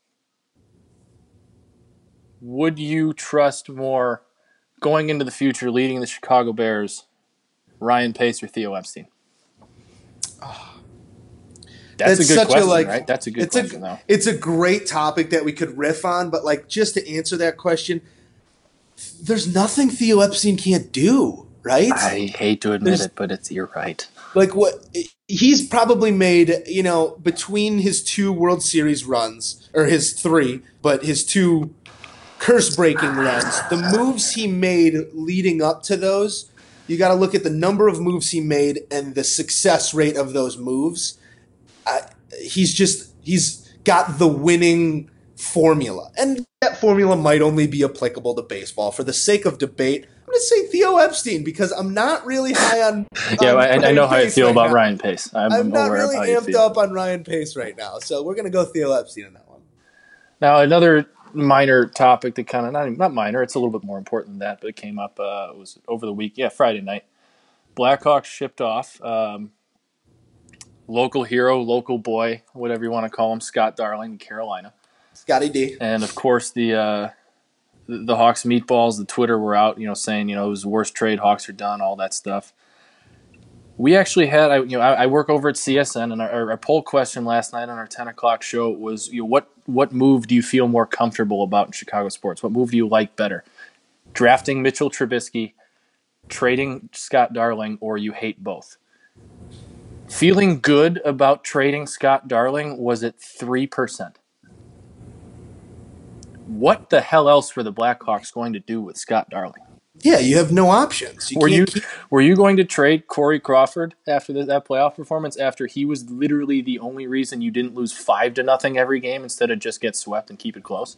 Would you trust more going into the future, leading the Chicago Bears, Ryan Pace or Theo Epstein? That's, That's a good such a, question, like- right? That's a good it's question, a though. it's a great topic that we could riff on, but like just to answer that question, there's nothing Theo Epstein can't do, right? I hate to admit There's- it, but it's you're right. like what he's probably made you know between his two world series runs or his three but his two curse breaking runs the moves he made leading up to those you got to look at the number of moves he made and the success rate of those moves I, he's just he's got the winning formula and that formula might only be applicable to baseball for the sake of debate i'm going to say theo epstein because i'm not really high on Yeah, on I, I know how you feel right about now. Ryan Pace. I'm, I'm not really amped up on Ryan Pace right now, so we're gonna go Theo Epstein on that one. Now, another minor topic that kind of not not minor, it's a little bit more important than that, but it came up. Uh, it was over the week, yeah, Friday night. Blackhawks shipped off um, local hero, local boy, whatever you want to call him, Scott Darling, to Carolina, Scotty D. and of course the uh, the, the Hawks meatballs. The Twitter were out, you know, saying you know it was the worst trade. Hawks are done, all that stuff. We actually had, I, you know, I, I work over at CSN, and our, our poll question last night on our ten o'clock show was, you know, what what move do you feel more comfortable about in Chicago sports? What move do you like better? Drafting Mitchell Trubisky, trading Scott Darling, or you hate both? Feeling good about trading Scott Darling was at three percent. What the hell else were the Blackhawks going to do with Scott Darling? Yeah, you have no options. You were you keep- were you going to trade Corey Crawford after the, that playoff performance? After he was literally the only reason you didn't lose five to nothing every game instead of just get swept and keep it close?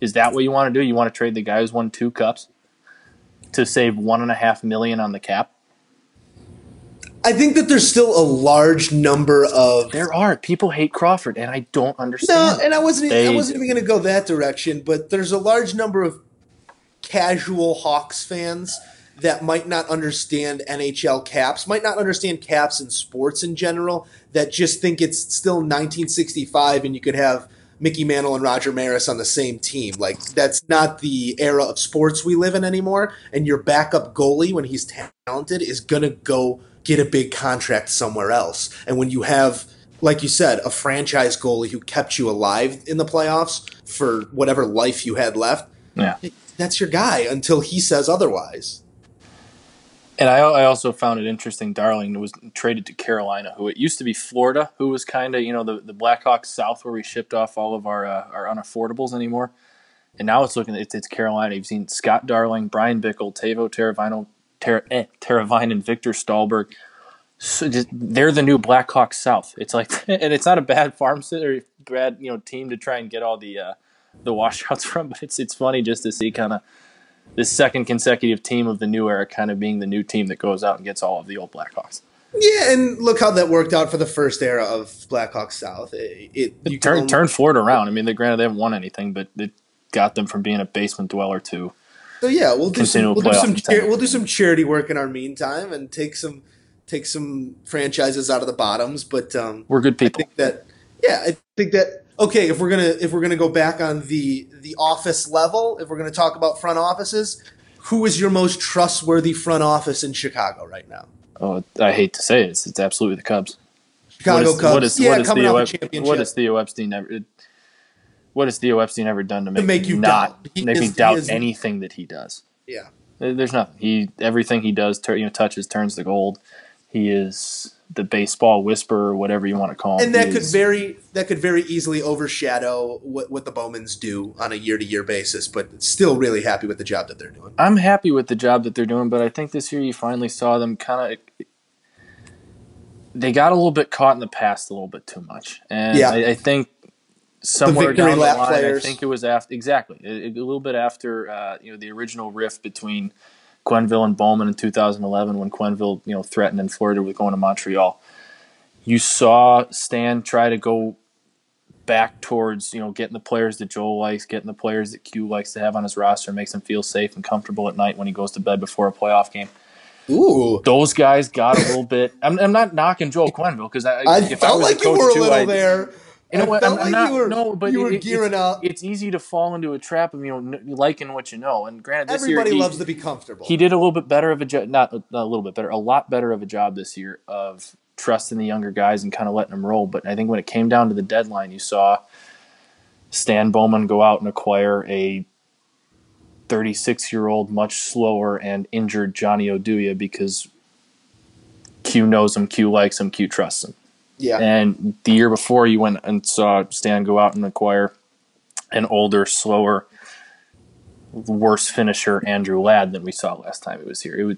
Is that what you want to do? You want to trade the guy who's won two cups to save one and a half million on the cap? I think that there's still a large number of There are people hate Crawford, and I don't understand. no, and I wasn't. I wasn't even going to go that direction. But there's a large number of casual Hawks fans that might not understand NHL caps, might not understand caps and sports in general. That just think it's still 1965, and you could have Mickey Mantle and Roger Maris on the same team. Like that's not the era of sports we live in anymore. And your backup goalie, when he's talented, is gonna go get a big contract somewhere else. And when you have, like you said, a franchise goalie who kept you alive in the playoffs for whatever life you had left, yeah. That's your guy until he says otherwise. And I, I also found it interesting. Darling was traded to Carolina, who it used to be Florida, who was kind of you know the the Blackhawks South, where we shipped off all of our uh, our unaffordables anymore. And now it's looking it's, it's Carolina. You've seen Scott Darling, Bryan Bickell, Teuvo Teravainen, Ter, eh, Teravine, and Viktor Stalberg. So just, they're the new Blackhawks South. It's like, and it's not a bad farm sit or bad you know team to try and get all the uh, the washouts from, but it's it's funny just to see kind of this second consecutive team of the new era kind of being the new team that goes out and gets all of the old Blackhawks. Yeah, and look how that worked out for the first era of Blackhawks South. It, it you can Turn only- turn Florida around. I mean, they granted they haven't won anything, but it got them from being a basement dweller to So yeah, we'll do some we'll do some char- we'll do some charity work in our meantime and take some take some franchises out of the bottoms. But um, we're good I people. think that yeah, I think that okay. If we're gonna if we're gonna go back on the the office level, if we're gonna talk about front offices, who is your most trustworthy front office in Chicago right now? Oh, I hate to say it, it's, it's absolutely the Cubs. Chicago what is, Cubs. What is, yeah, what is coming Theo off championship. what Theo Epstein ever? it- What has Theo Epstein ever done to make, make you not doubt? He make me is- he doubt is- anything that he does? yeah. There's nothing. He everything he does, you know, touches turns to gold. He is the baseball whisperer, whatever you want to call him. and that could very that could very easily overshadow what, what the Bowmans do on a year to year basis. But still, really happy with the job that they're doing. I'm happy with the job that they're doing, but I think this year you finally saw them kind of. They got a little bit caught in the past a little bit too much, and Yeah. I, I think somewhere victory down the line, players. I think it was after exactly a, a little bit after uh, you know the original rift between Quenneville and Bowman in 2011 when Quenneville you know threatened and flirted with going to Montreal. You saw Stan try to go back towards you know getting the players that Joel likes, getting the players that Q likes to have on his roster, makes him feel safe and comfortable at night when he goes to bed before a playoff game. Ooh, Those guys got a little bit. I'm, I'm not knocking Joel Quenneville because I, I if felt a like you were a too, little I'd- there. You know I felt I'm, I'm like not, you were- no, but you were it- gearing it's, up. It's easy to fall into a trap of you know liking what you know. And granted, this Everybody year he, loves to be comfortable. he did a little bit better of a job, not, not a little bit better, a lot better of a job this year of trusting the younger guys and kind of letting them roll. But I think when it came down to the deadline, you saw Stan Bowman go out and acquire a 36 year old, much slower and injured Johnny Oduya because Q knows him, Q likes him, Q trusts him. Yeah. And the year before, you went and saw Stan go out and acquire an older, slower, worse finisher, Andrew Ladd, than we saw last time he was here. It was,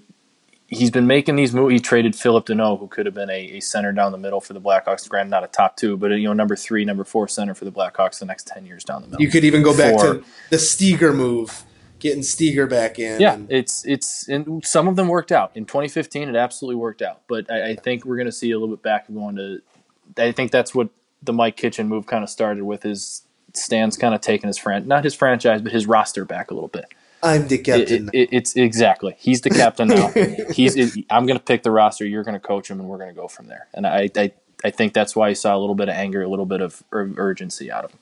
he's been making these moves. He traded Phillip Danault, who could have been a, a center down the middle for the Blackhawks. Granted, not a top two, but a, you know, number three, number four center for the Blackhawks the next ten years down the middle. You could even go back to the Steger move, getting Steger back in. Yeah, and- it's it's and some of them worked out. In 2015, it absolutely worked out. But I, I think we're going to see a little bit back going to. I think that's what the Mike Kitchen move kind of started with. Is Stan's kind of taking his friend not his franchise, but his roster back a little bit. I'm the captain. it, it- it's exactly he's the captain now. he's it, I'm going to pick the roster. You're going to coach him, and we're going to go from there. And I, I I think that's why you saw a little bit of anger, a little bit of ur- urgency out of him.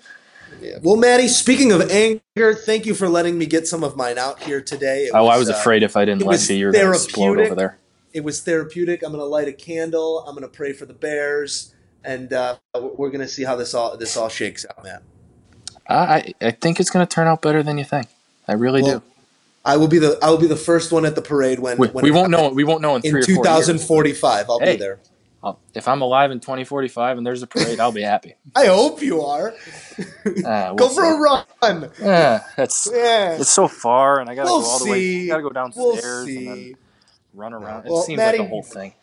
Yeah. Well, Maddie, speaking of anger, thank you for letting me get some of mine out here today. It Oh, I was uh, afraid if I didn't let you, you were going to explode over there. It was therapeutic. I'm going to light a candle. I'm going to pray for the Bears, and uh, we're going to see how this all this all shakes out, man. I I think it's going to turn out better than you think. I really Well, do. I will be the I will be the first one at the parade when We, when we won't know. happens. We won't know in three in or four years. 2045. I'll Hey. be there. I'll- if I'm alive in 2045 and there's a parade, I'll be happy. I hope you are. Uh, Go we'll for a run. Yeah, that's Yeah. it's so far, and I gotta We'll go all the way. see. Gotta go We'll downstairs and then see. run around. It Well, seems Maddie- like a whole thing.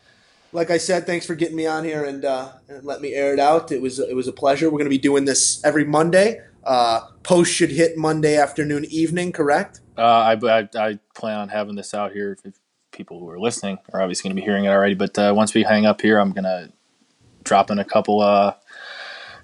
Like I said, thanks for getting me on here and, uh, and let me air it out. It was it was a pleasure. We're going to be doing this every Monday. Uh, post should hit Monday afternoon, evening. Correct? Uh, I, I I plan on having this out here. If people who are listening are obviously going to be hearing it already, but uh, once we hang up here, I'm gonna drop in a couple uh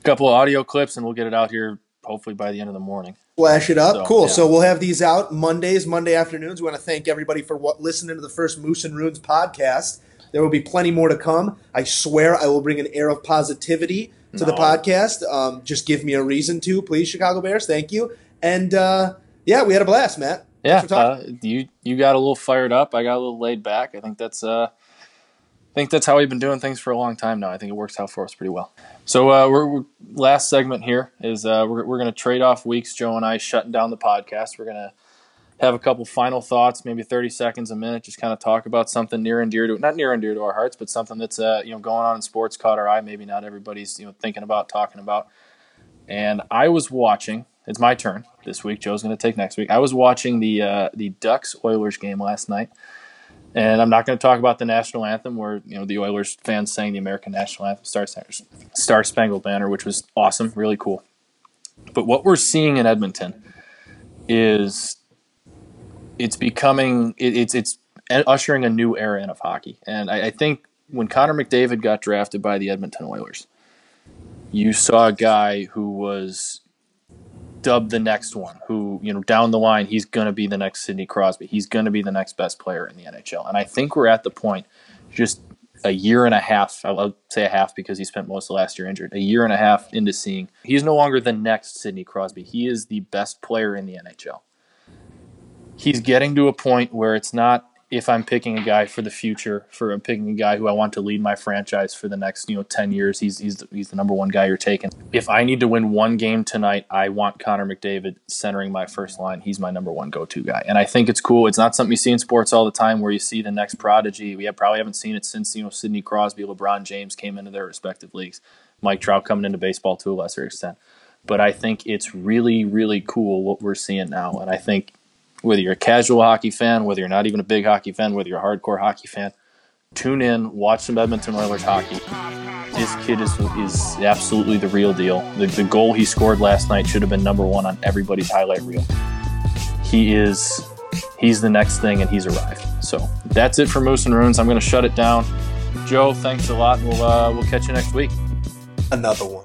couple of audio clips, and we'll get it out here hopefully by the end of the morning. Flash it up. So, cool. yeah. So we'll have these out Mondays, Monday afternoons. We want to thank everybody for what, listening to the first Moose and Runes podcast. There will be plenty more to come. I swear I will bring an air of positivity to the podcast. Um, just give me a reason to, please, Chicago Bears. Thank you. And uh, yeah, we had a blast, Matt. Yeah, Thanks for talking. uh, you you got a little fired up. I got a little laid back. I think that's uh, I think that's how we've been doing things for a long time now. I think it works out for us pretty well. So uh, we're, we're last segment here is uh, we're we're gonna trade off weeks. Joe and I shutting down the podcast. We're gonna have a couple final thoughts, maybe thirty seconds a minute, just kind of talk about something near and dear to not near and dear to our hearts, but something that's uh, you know going on in sports caught our eye. Maybe not everybody's you know thinking about talking about. And I was watching. It's my turn this week. Joe's going to take next week. I was watching the uh, the Ducks Oilers game last night, and I'm not going to talk about the national anthem where you know the Oilers fans sang the American national anthem, Star Star Spangled Banner, which was awesome, really cool. But what we're seeing in Edmonton is it's becoming it, it's it's ushering a new era in of hockey, and I, I think when Connor McDavid got drafted by the Edmonton Oilers, you saw a guy who was dubbed the next one, who, you know, down the line, he's going to be the next Sidney Crosby. He's going to be the next best player in the NHL. And I think we're at the point, just a year and a half, I'll say a half because he spent most of last year injured, a year and a half into seeing he's no longer the next Sidney Crosby. He is the best player in the NHL. He's getting to a point where it's not if I'm picking a guy for the future, for I'm picking a guy who I want to lead my franchise for the next you know ten years, he's he's the, he's the number one guy you're taking. If I need to win one game tonight, I want Connor McDavid centering my first line. He's my number one go-to guy, and I think it's cool. It's not something you see in sports all the time, where you see the next prodigy. We have, probably haven't seen it since you know Sidney Crosby, LeBron James came into their respective leagues, Mike Trout coming into baseball to a lesser extent. But I think it's really really cool what we're seeing now, and I think whether you're a casual hockey fan, whether you're not even a big hockey fan, whether you're a hardcore hockey fan, tune in, watch some Edmonton Oilers hockey. This kid is is absolutely the real deal. The, the goal he scored last night should have been number one on everybody's highlight reel. He is he's the next thing, and he's arrived. So that's it for Moose and Runes. I'm going to shut it down. Joe, thanks a lot. We'll uh, we'll catch you next week. Another one.